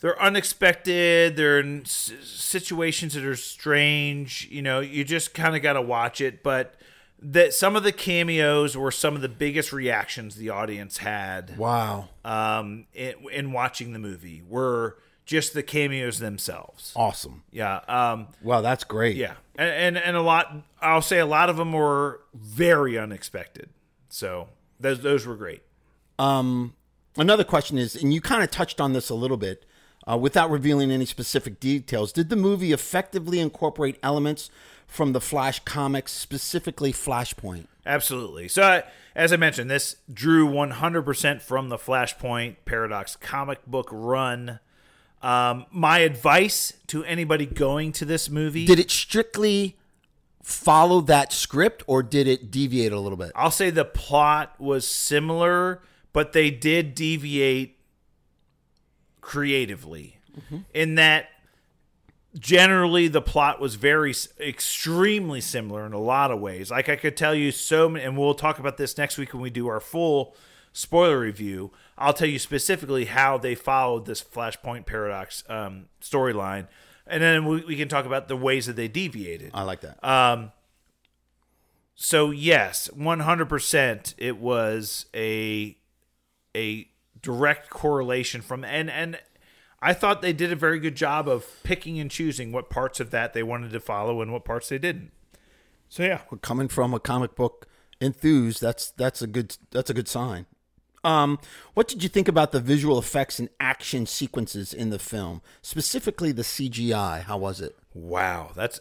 they're unexpected. They're in s- situations that are strange. You know, you just kind of got to watch it. But that some of the cameos were some of the biggest reactions the audience had Wow. um, in, in watching the movie. Were just the cameos themselves. Awesome. Yeah. Um, Wow, that's great. Yeah, and, and and a lot. I'll say a lot of them were very unexpected. So those those were great. Um, another question is, and you kind of touched on this a little bit, uh, without revealing any specific details. Did the movie effectively incorporate elements from the Flash comics, specifically Flashpoint? Absolutely. So I, as I mentioned, this drew 100% from the Flashpoint Paradox comic book run. Um, my advice to anybody going to this movie, Did it strictly follow that script, or did it deviate a little bit? I'll say the plot was similar, but they did deviate creatively in that generally the plot was very extremely similar in a lot of ways. Like I could tell you so many, and we'll talk about this next week when we do our full spoiler review. I'll tell you specifically how they followed this Flashpoint Paradox um, storyline, and then we, we can talk about the ways that they deviated. I like that. Um, so yes, one hundred percent, it was a a direct correlation from and and I thought they did a very good job of picking and choosing what parts of that they wanted to follow and what parts they didn't. So yeah, coming from a comic book enthused, that's that's a good that's a good sign. Um, what did you think about the visual effects and action sequences in the film, specifically the CGI? How was it? wow, that's.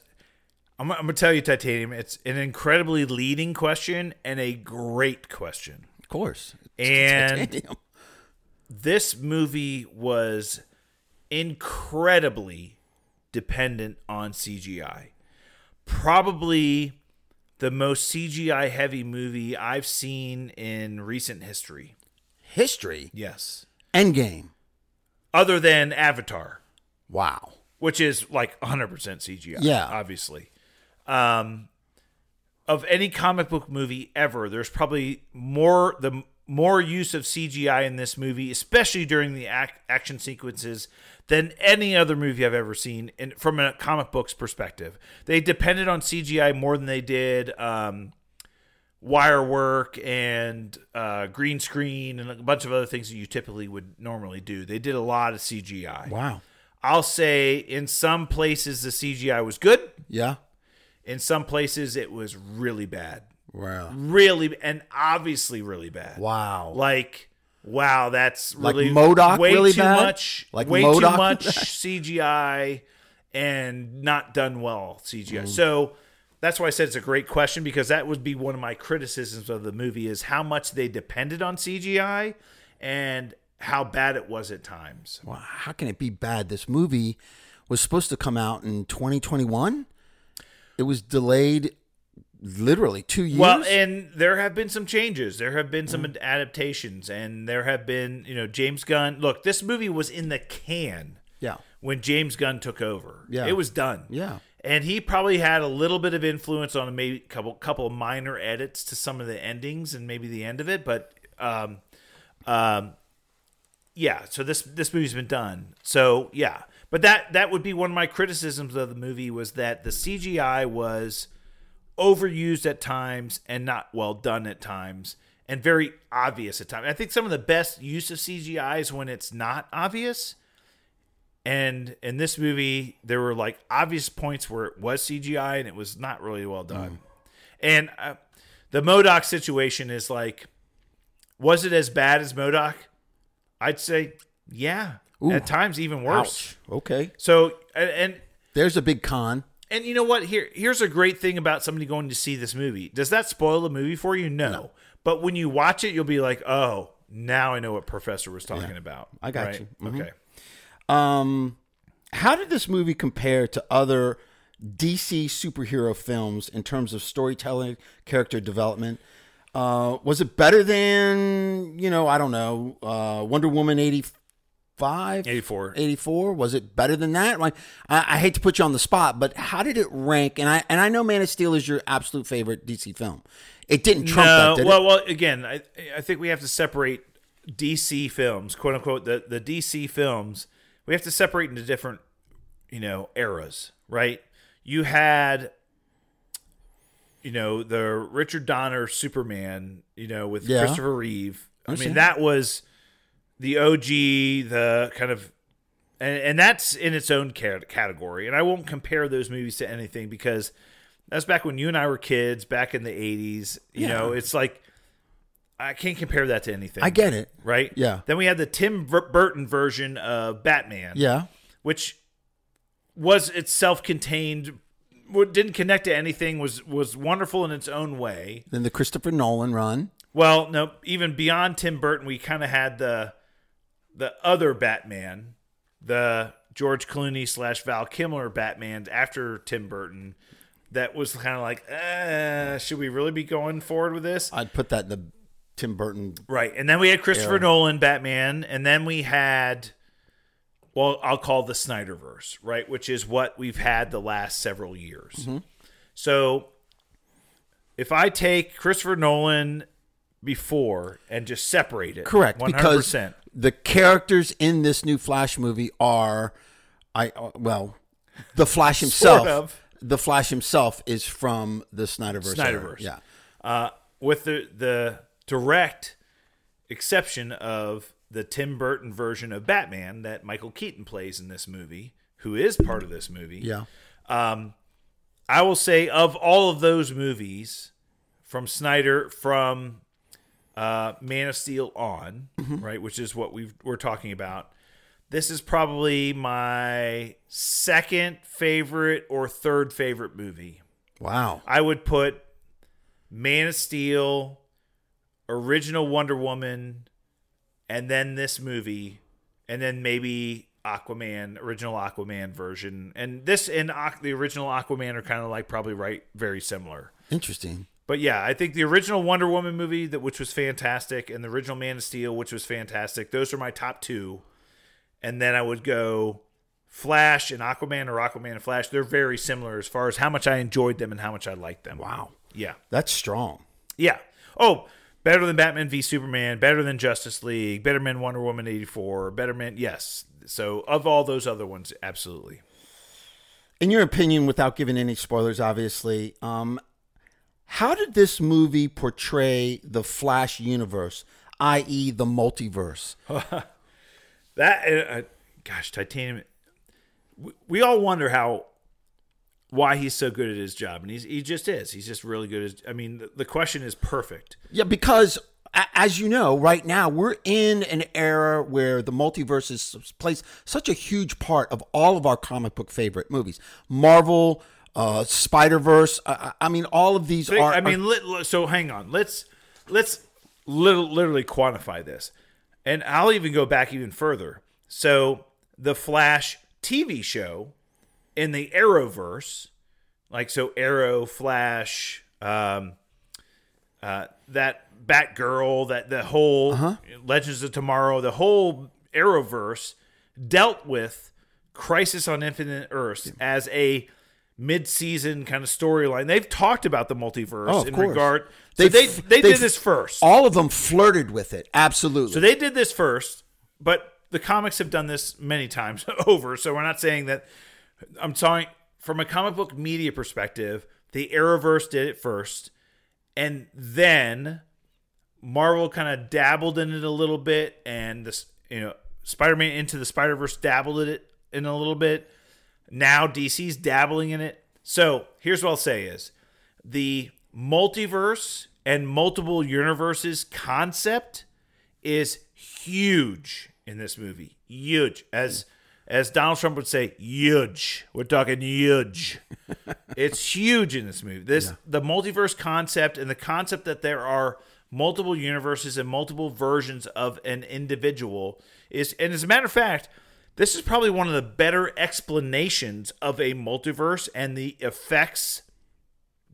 I'm, I'm gonna tell you, Titanium. It's an incredibly leading question and a great question. Of course, And Titanium. this movie was incredibly dependent on CGI. Probably the most CGI heavy movie I've seen in recent history. History, Yes. Endgame. Other than Avatar, Wow. which is like 100% CGI. Yeah. Obviously. Um, of any comic book movie ever, there's probably more the more use of CGI in this movie, especially during the ac- action sequences, than any other movie I've ever seen. In, from a comic books perspective, they depended on CGI more than they did um, wire work and uh, green screen and a bunch of other things that you typically would normally do. They did a lot of CGI. Wow. I'll say in some places the CGI was good. Yeah. In some places it was really bad. Wow. Really and obviously really bad. Wow. Like wow, that's Like really MODOK way really too bad? much. Like way MODOK too much CGI and not done well CGI. So that's why I said it's a great question because that would be one of my criticisms of the movie is how much they depended on CGI and how bad it was at times. Wow. How can it be bad? This movie was supposed to come out in 2021. It was delayed literally two years. Well, and there have been some changes. There have been some Mm-hmm. adaptations, and there have been, you know, James Gunn. Look, this movie was in the can yeah. when James Gunn took over. Yeah. It was done. Yeah. And he probably had a little bit of influence on a maybe couple couple of minor edits to some of the endings and maybe the end of it, but um um yeah, so this this movie's been done. So, yeah. But that that would be one of my criticisms of the movie was that the CGI was overused at times and not well done at times and very obvious at times. I think some of the best use of CGI is when it's not obvious. And in this movie, there were like obvious points where it was CGI and it was not really well done. And uh, the MODOK situation is like, was it as bad as MODOK? I'd say, yeah. At times, even worse. Ouch. Okay. So, and, and There's a big con. and you know what? Here, here's a great thing about somebody going to see this movie. Does that spoil the movie for you? No. But when you watch it, you'll be like, "Oh, now I know what Professor was talking about." I got Right? you. Mhm. Okay. Um, how did this movie compare to other DC superhero films in terms of storytelling, character development? Uh, was it better than you know? I don't know. Uh, Wonder Woman eighty five. 84. 84 was it better than that like I, I hate to put you on the spot but how did it rank and i and i know man of steel is your absolute favorite dc film it didn't trump no, that did well, it well, again, I, I think we have to separate DC films, quote unquote, the the DC films. We have to separate into different, you know, eras, right? You had, you know, the Richard Donner Superman, you know, with Yeah. Christopher Reeve. I mean, that was the OG, the kind of, and, and that's in its own category. And I won't compare those movies to anything because that's back when you and I were kids, back in the '80s. You Yeah. know, it's like I can't compare that to anything. i get it right. Yeah. Then we had the Tim Burton version of Batman. yeah which was itself contained. Didn't connect to anything. Was was wonderful in its own way. then the christopher nolan run Well, no, even beyond Tim Burton, we kind of had the the other Batman, the George Clooney slash Val Kilmer Batman after Tim Burton. That was kind of like, uh, should we really be going forward with this? i'd put that in the tim burton Right. And then we had Christopher Era. Nolan Batman, and then we had well, I'll call the Snyderverse, right, which is what we've had the last several years. Mm-hmm. So if I take Christopher Nolan before and just separate it, correct 100%. because the characters in this new flash movie are i uh, well the flash himself of. the flash himself is from the snyderverse era. Snyderverse. yeah uh, with the the direct exception of the Tim Burton version of Batman that Michael Keaton plays in this movie, who is part of this movie. yeah Um, I will say of all of those movies from Snyder, from uh, Man of Steel on, right, which is what we we're talking about. This is probably my second favorite or third favorite movie. wow I would put Man of Steel, original Wonder Woman, and then this movie, and then maybe Aquaman, original Aquaman version, and this and Aqu- the original Aquaman are kind of like probably right, very similar. interesting But yeah, I think the original Wonder Woman movie that which was fantastic, and the original Man of Steel, which was fantastic. Those are my top two, and then I would go Flash and Aquaman or Aquaman and Flash. They're very similar as far as how much I enjoyed them and how much I liked them. wow Yeah. that's strong Yeah. Oh, better than Batman v Superman, better than Justice League, better than Wonder Woman 84, better than, yes. So of all those other ones, absolutely. in your opinion, without giving any spoilers, obviously, um, how did this movie portray the Flash universe, i.e., the multiverse? That, uh, uh, gosh, Titanium. We, we all wonder how, why he's so good at his job, and he's he just is. He's just really good. At, I mean, the, the question is perfect. Yeah, because as you know, right now we're in an era where the multiverse is plays such a huge part of all of our comic book favorite movies. Marvel, uh, Spider Verse. I, I I mean, all of these are. I mean, li- so hang on. Let's let's lit- literally quantify this, and I'll even go back even further. So the Flash TV show in the Arrowverse, like so, Arrow, Flash, um, uh, that Batgirl, that the whole Legends of Tomorrow, the whole Arrowverse dealt with Crisis on Infinite Earths as a mid-season kind of storyline. They've talked about the multiverse Oh, in course. regard. So they they they've- did this first. All of them flirted with it. Absolutely. So they did this first, but the comics have done this many times over. So we're not saying that. I'm sorry, from a comic book media perspective. The Arrowverse did it first, and then Marvel kind of dabbled in it a little bit, and this you know Spider-Man into the Spider-Verse dabbled in it in a little bit. Now DC's dabbling in it. So here's what I'll say is the multiverse and multiple universes concept is huge in this movie. Huge. As as Donald Trump would say, huge. We're talking huge. it's huge in this movie. This the multiverse concept and the concept that there are multiple universes and multiple versions of an individual is and as a matter of fact, this is probably one of the better explanations of a multiverse and the effects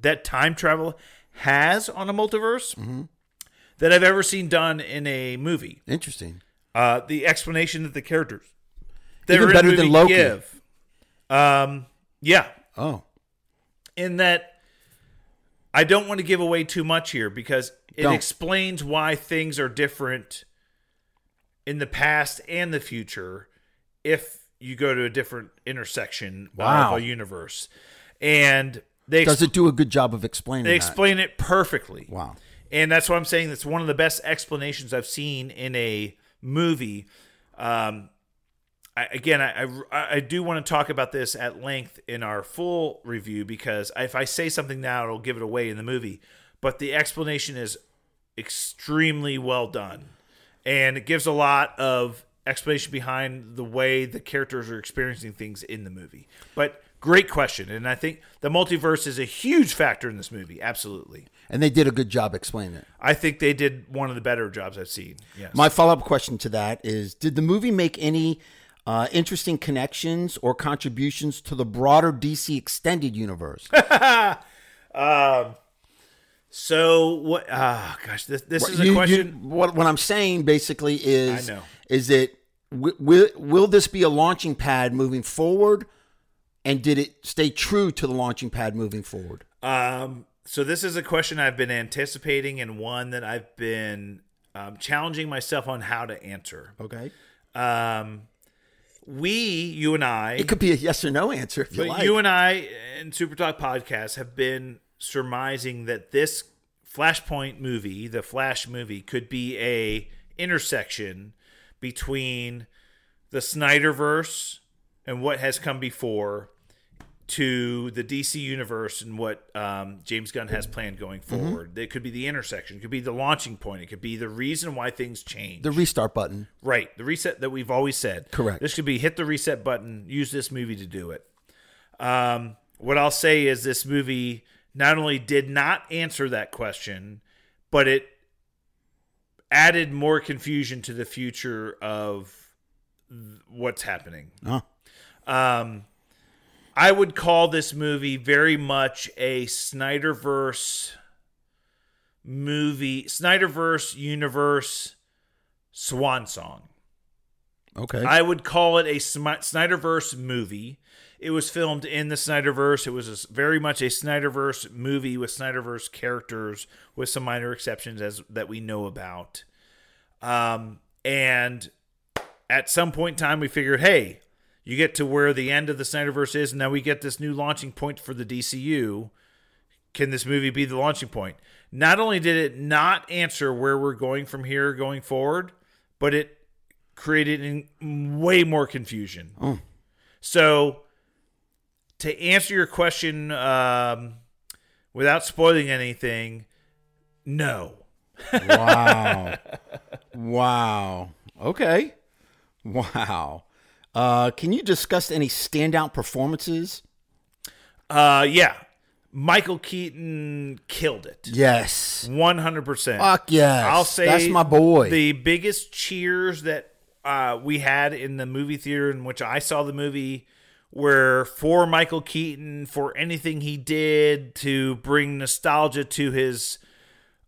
that time travel has on a multiverse that I've ever seen done in a movie. Interesting. Uh, the explanation that the characters that Even better than Loki. give. Um, yeah, Oh. in that I don't want to give away too much here because it Don't. explains why things are different in the past and the future if you go to a different intersection Wow. of a universe. And they ex- Does it do a good job of explaining they that? explain it perfectly. Wow. And that's what I'm saying. That's one of the best explanations I've seen in a movie. Um, I, again, I, I I do want to talk about this at length in our full review because if I say something now, it'll give it away in the movie. But the explanation is extremely well done, and it gives a lot of explanation behind the way the characters are experiencing things in the movie. But great question, and I think the multiverse is a huge factor in this movie. Absolutely. And they did a good job explaining it. I think they did one of the better jobs I've seen. Yes. My follow up question to that is Did the movie make any uh, interesting connections or contributions to the broader DC extended universe? so what? Ah, gosh, this this is a You- you- question. what, what I'm saying basically is I know. is it wi- will, will this be a launching pad moving forward? And did it stay true to the launching pad moving forward? Um, so this is a question I've been anticipating and one that I've been um, challenging myself on how to answer. Okay. Um, we, you and I, It could be a yes or no answer if you like. you and I and Super Talk Podcast have been surmising that this Flashpoint movie, the Flash movie, could be a intersection between the Snyderverse and what has come before to the DC universe and what um, James Gunn has planned going Mm-hmm. forward. It could be the intersection. It could be the launching point. It could be the reason why things change. the restart button. Right. The reset that we've always said. Correct. This could be hit the reset button, use this movie to do it. Um, what I'll say is this movie not only did not answer that question, but it added more confusion to the future of what's happening. Oh. Um, I would call this movie very much a Snyderverse movie, Snyderverse universe swan song. Okay. I would call it a Snyderverse movie. It was filmed in the Snyderverse. It was very much a Snyderverse movie with Snyderverse characters, with some minor exceptions as that we know about. Um, and at some point in time, we figured, hey, you get to where the end of the Snyderverse is, and now we get this new launching point for the DCU. Can this movie be the launching point? Not only did it not answer where we're going from here going forward, but it created in way more confusion. So, to answer your question um, without spoiling anything, no. Wow. wow. Okay. Wow. Uh, can you discuss any standout performances? Uh, yeah, Michael Keaton killed it. Yes. One hundred percent. Fuck yes. I'll say that's my boy. The biggest cheers that uh, we had in the movie theater in which I saw the movie were for Michael Keaton for anything he did to bring nostalgia to his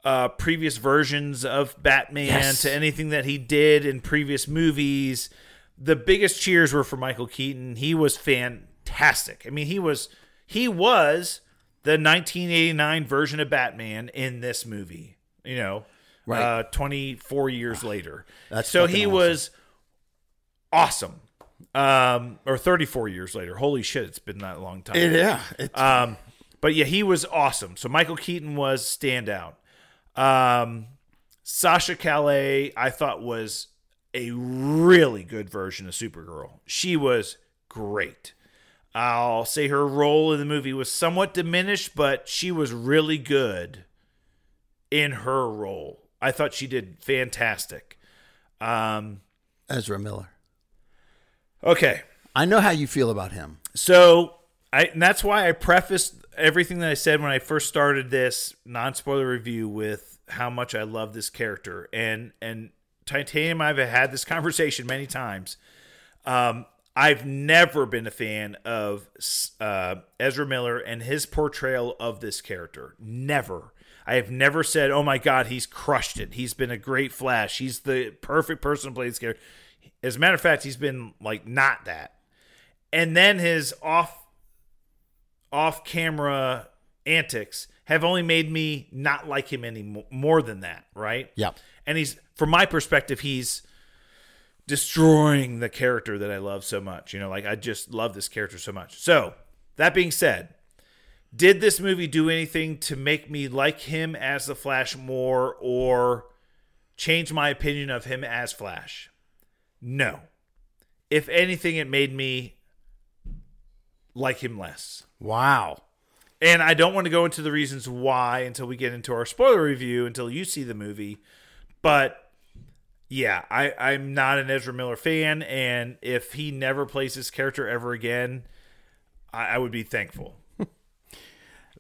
uh, previous versions of Batman, Yes. to anything that he did in previous movies. The biggest cheers were for Michael Keaton. He was fantastic. I mean, he was he was the 1989 version of Batman in this movie. You know, Right. uh, 24 years later. That's so he awesome. was awesome. Um, or 34 years later. Holy shit, it's been that long time. yeah. Um, but yeah, he was awesome. So Michael Keaton was standout. Um, Sasha Calle, I thought was a really good version of Supergirl. She was great. I'll say her role in the movie was somewhat diminished, but she was really good in her role. I thought she did fantastic. Um, Ezra Miller. okay, I know how you feel about him. So I and that's why I prefaced everything that I said when I first started this non-spoiler review with how much I love this character. And and Titanium I've had this conversation many times. Um I've never been a fan of uh, Ezra Miller and his portrayal of this character. Never. I have never said, "Oh my God, he's crushed it. He's been a great Flash. He's the perfect person to play this character." As a matter of fact, he's been like not that and then his off off camera antics have only made me not like him any more than that right Yep. And he's from my perspective he's destroying the character that i love so much you know like i just love this character so much so that being said did this movie do anything to make me like him as the flash more or change my opinion of him as flash no if anything it made me like him less. Wow. And I don't want to go into the reasons why until we get into our spoiler review, until you see the movie. But yeah, I, I'm not an Ezra Miller fan. And if he never plays this character ever again, I, I would be thankful.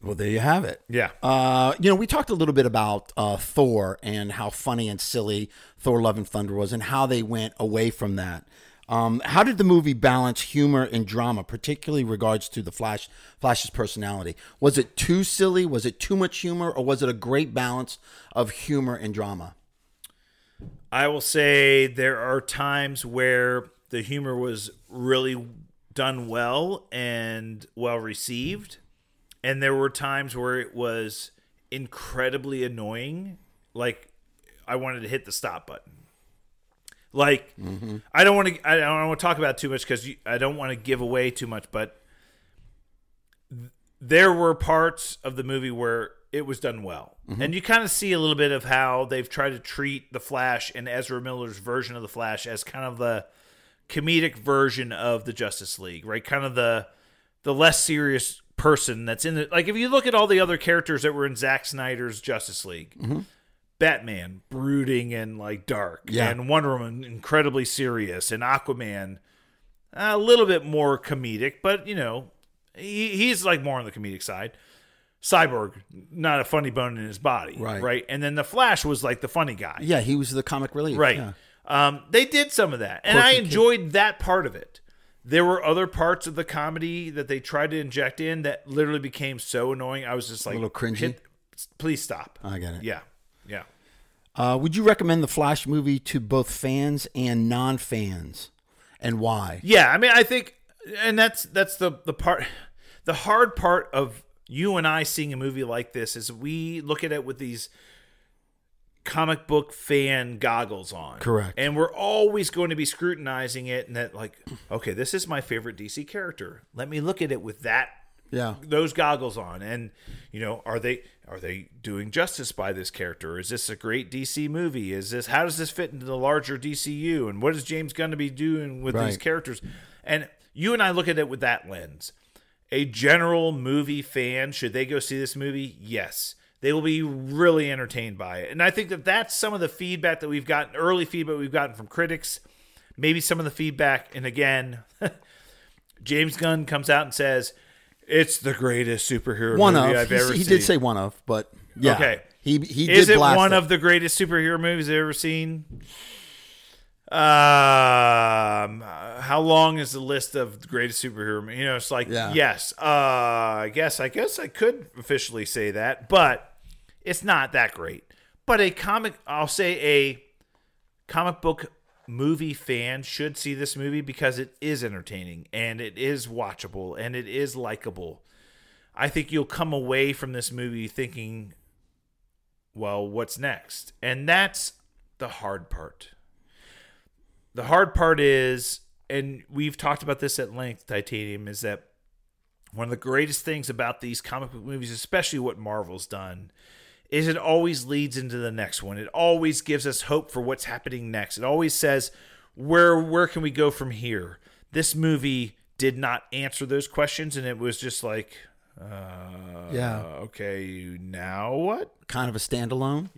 Well, there you have it. Yeah. Uh, you know, we talked a little bit about uh, Thor and how funny and silly Thor: Love and Thunder was, and how they went away from that. Um, how did the movie balance humor and drama, particularly regards to the Flash Flash's personality? Was it too silly? Was it too much humor, or was it a great balance of humor and drama? I will say there are times where the humor was really done well and well received. And there were times where it was incredibly annoying. Like I wanted to hit the stop button. Like I don't want to I don't want to talk about too much because I don't want to give away too much, but th- there were parts of the movie where it was done well. Mm-hmm. And you kind of see a little bit of how they've tried to treat the Flash and Ezra Miller's version of the Flash as kind of the comedic version of the Justice League, right? Kind of the the less serious person that's in it. Like if you look at all the other characters that were in Zack Snyder's Justice League, mm-hmm. Batman brooding and like dark, Yeah. and Wonder Woman incredibly serious, and Aquaman a little bit more comedic, but you know he, he's like more on the comedic side. Cyborg, not a funny bone in his body, Right. Right, and then the Flash was like the funny guy, Yeah, he was the comic relief. Right. Yeah. Um, they did some of that, and I Quirky kid. enjoyed that part of it. There were other parts of the comedy that they tried to inject in that literally became so annoying. I was just like, a little cringy? "Hit- please stop. I get it. Yeah, yeah. Uh, would you recommend the Flash movie to both fans and non-fans, and why? Yeah, I mean, I think, and that's that's the the part, the hard part of you and I seeing a movie like this is we look at it with these comic book fan goggles on. Correct. And we're always going to be scrutinizing it and that like, okay, this is my favorite DC character. Let me look at it with that Yeah. those goggles on and you know are they are they doing justice by this character is this a great dc movie is this how does this fit into the larger dcu and what is james going to be doing with these characters and you and i look at it with that lens a general movie fan should they go see this movie yes they will be really entertained by it and i think that that's some of the feedback that we've gotten early feedback we've gotten from critics maybe some of the feedback and again james gunn comes out and says it's the greatest superhero One movie of I've he, ever he seen. did say one of, but yeah. Okay. He he Is it one it. of the greatest superhero movies I've ever seen? Um, how long is the list of the greatest superhero? You know, it's like Yeah. yes. Uh, I guess I guess I could officially say that, but it's not that great. But a comic, I'll say a comic book movie fan should see this movie because it is entertaining and it is watchable and it is likable. I think you'll come away from this movie thinking, well, what's next? And that's the hard part. The hard part is, and we've talked about this at length, Titanium, is that one of the greatest things about these comic book movies, especially what Marvel's done, is it always leads into the next one. It always gives us hope for what's happening next. It always says, where where can we go from here? This movie did not answer those questions, and it was just like, uh, Yeah. okay, now what? Kind of a standalone.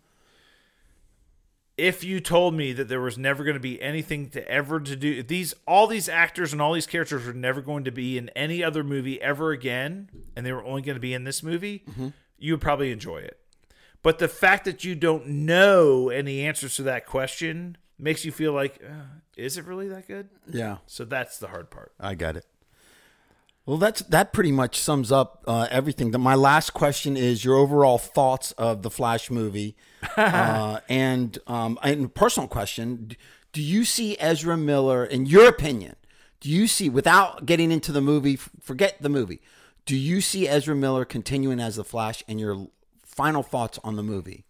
If you told me that there was never going to be anything to ever to do these all these actors and all these characters were never going to be in any other movie ever again and they were only going to be in this movie you would probably enjoy it but the fact that you don't know any answers to that question makes you feel like uh, is it really that good Yeah. so that's the hard part I got it. Well, that's that pretty much sums up uh, everything. The, my last question is your overall thoughts of the Flash movie, uh, and um, and a personal question: Do you see Ezra Miller, in your opinion, do you see without getting into the movie? Forget the movie. Do you see Ezra Miller continuing as the Flash? And your final thoughts on the movie?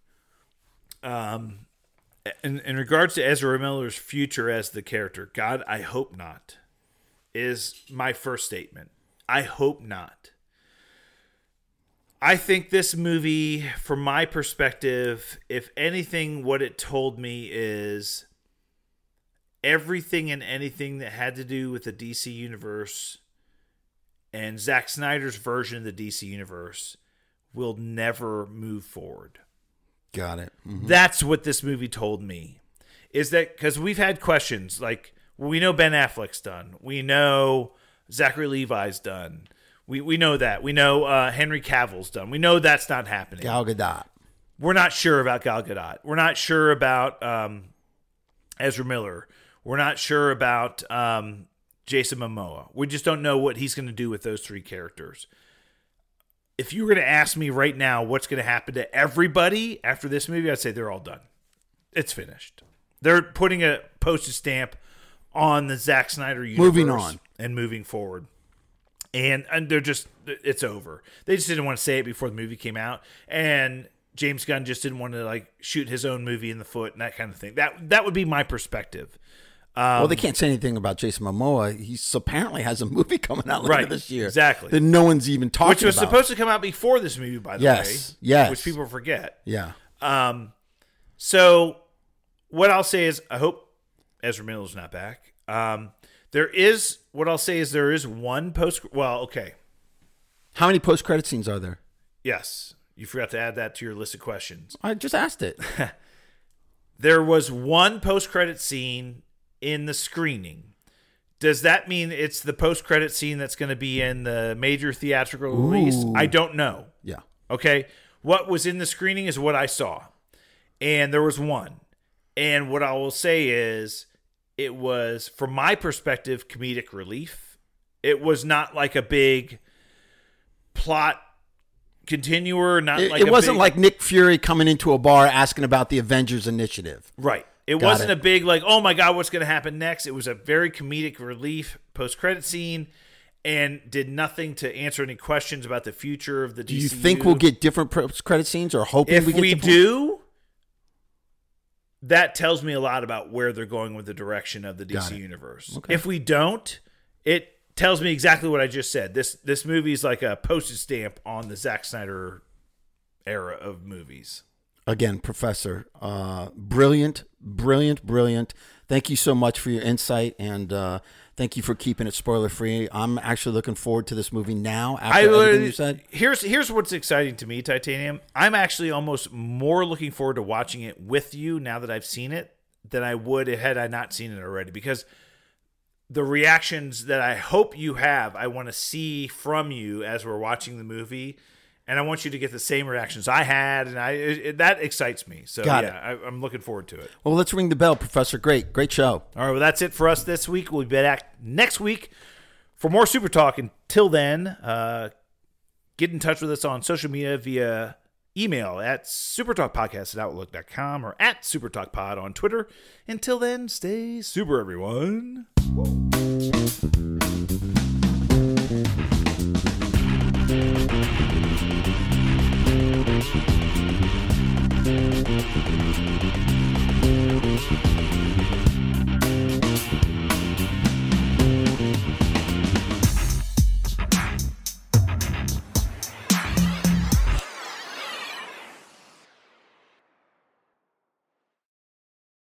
Um, in, in regards to Ezra Miller's future as the character, God, I hope not, is my first statement. I hope not. I think this movie, from my perspective, if anything, what it told me is everything and anything that had to do with the DC universe and Zack Snyder's version of the DC universe will never move forward. Got it. Mm-hmm. That's what this movie told me. Is that because we've had questions like, well, we know Ben Affleck's done. We know Zachary Levi's done. We, we know that. We know uh, Henry Cavill's done. We know that's not happening. Gal Gadot. We're not sure about Gal Gadot. We're not sure about um, Ezra Miller. We're not sure about um, Jason Momoa. We just don't know what he's going to do with those three characters. If you were going to ask me right now what's going to happen to everybody after this movie, I'd say they're all done. It's finished. They're putting a postage stamp on the Zack Snyder universe Moving on. and moving forward. And and they're just it's over. They just didn't want to say it before the movie came out. And James Gunn just didn't want to like shoot his own movie in the foot and that kind of thing. That that would be my perspective. well, Um, they can't say anything about Jason Momoa. He apparently has a movie coming out later Right, this year. exactly. That no one's even talking Which was about. supposed to come out before this movie, by the Yes, way. yes. Which people forget. Yeah. Um, so what I'll say is I hope Ezra Miller's not back. Um, there is what I'll say is there is one post. Well, okay, How many post credit scenes are there? yes, you forgot to add that to your list of questions. I just asked it. There was one post credit scene in the screening. Does that mean it's the post credit scene that's going to be in the major theatrical release? I don't know. yeah. Okay. What was in the screening is what I saw. And there was one. And what I will say is it was, from my perspective, comedic relief. It was not like a big plot continuer, not It, like it wasn't big- like Nick Fury coming into a bar asking about the Avengers Initiative. Right. It Got wasn't it. a big like, oh my god, what's going to happen next? It was a very comedic relief post credit scene, and did nothing to answer any questions about the future of the. Do you think we'll get different post credit scenes or hoping If we we, do, that tells me a lot about where they're going with the direction of the DC universe. Okay. If we don't, it tells me exactly what I just said. This this movie is like a postage stamp on the Zack Snyder era of movies. Again, Professor, uh, brilliant, brilliant, brilliant. Thank you so much for your insight and uh, thank you for keeping it spoiler free. I'm actually looking forward to this movie now after everything would- you said. Here's here's what's exciting to me, Titanium. I'm actually almost more looking forward to watching it with you now that I've seen it than I would had I not seen it already because the reactions that I hope you have, I want to see from you as we're watching the movie. And I want you to get the same reactions I had, and I it, it- that excites me. So Got yeah, I, I'm looking forward to it. Well, let's ring the bell, Professor. Great, great show. All right, well, that's it for us this week. We'll be back next week for more Super Talk. Until then, uh, get in touch with us on social media via email at supertalkpodcast at outlook.com or at supertalkpod on Twitter. Until then, stay super, everyone. Whoa. Thank you.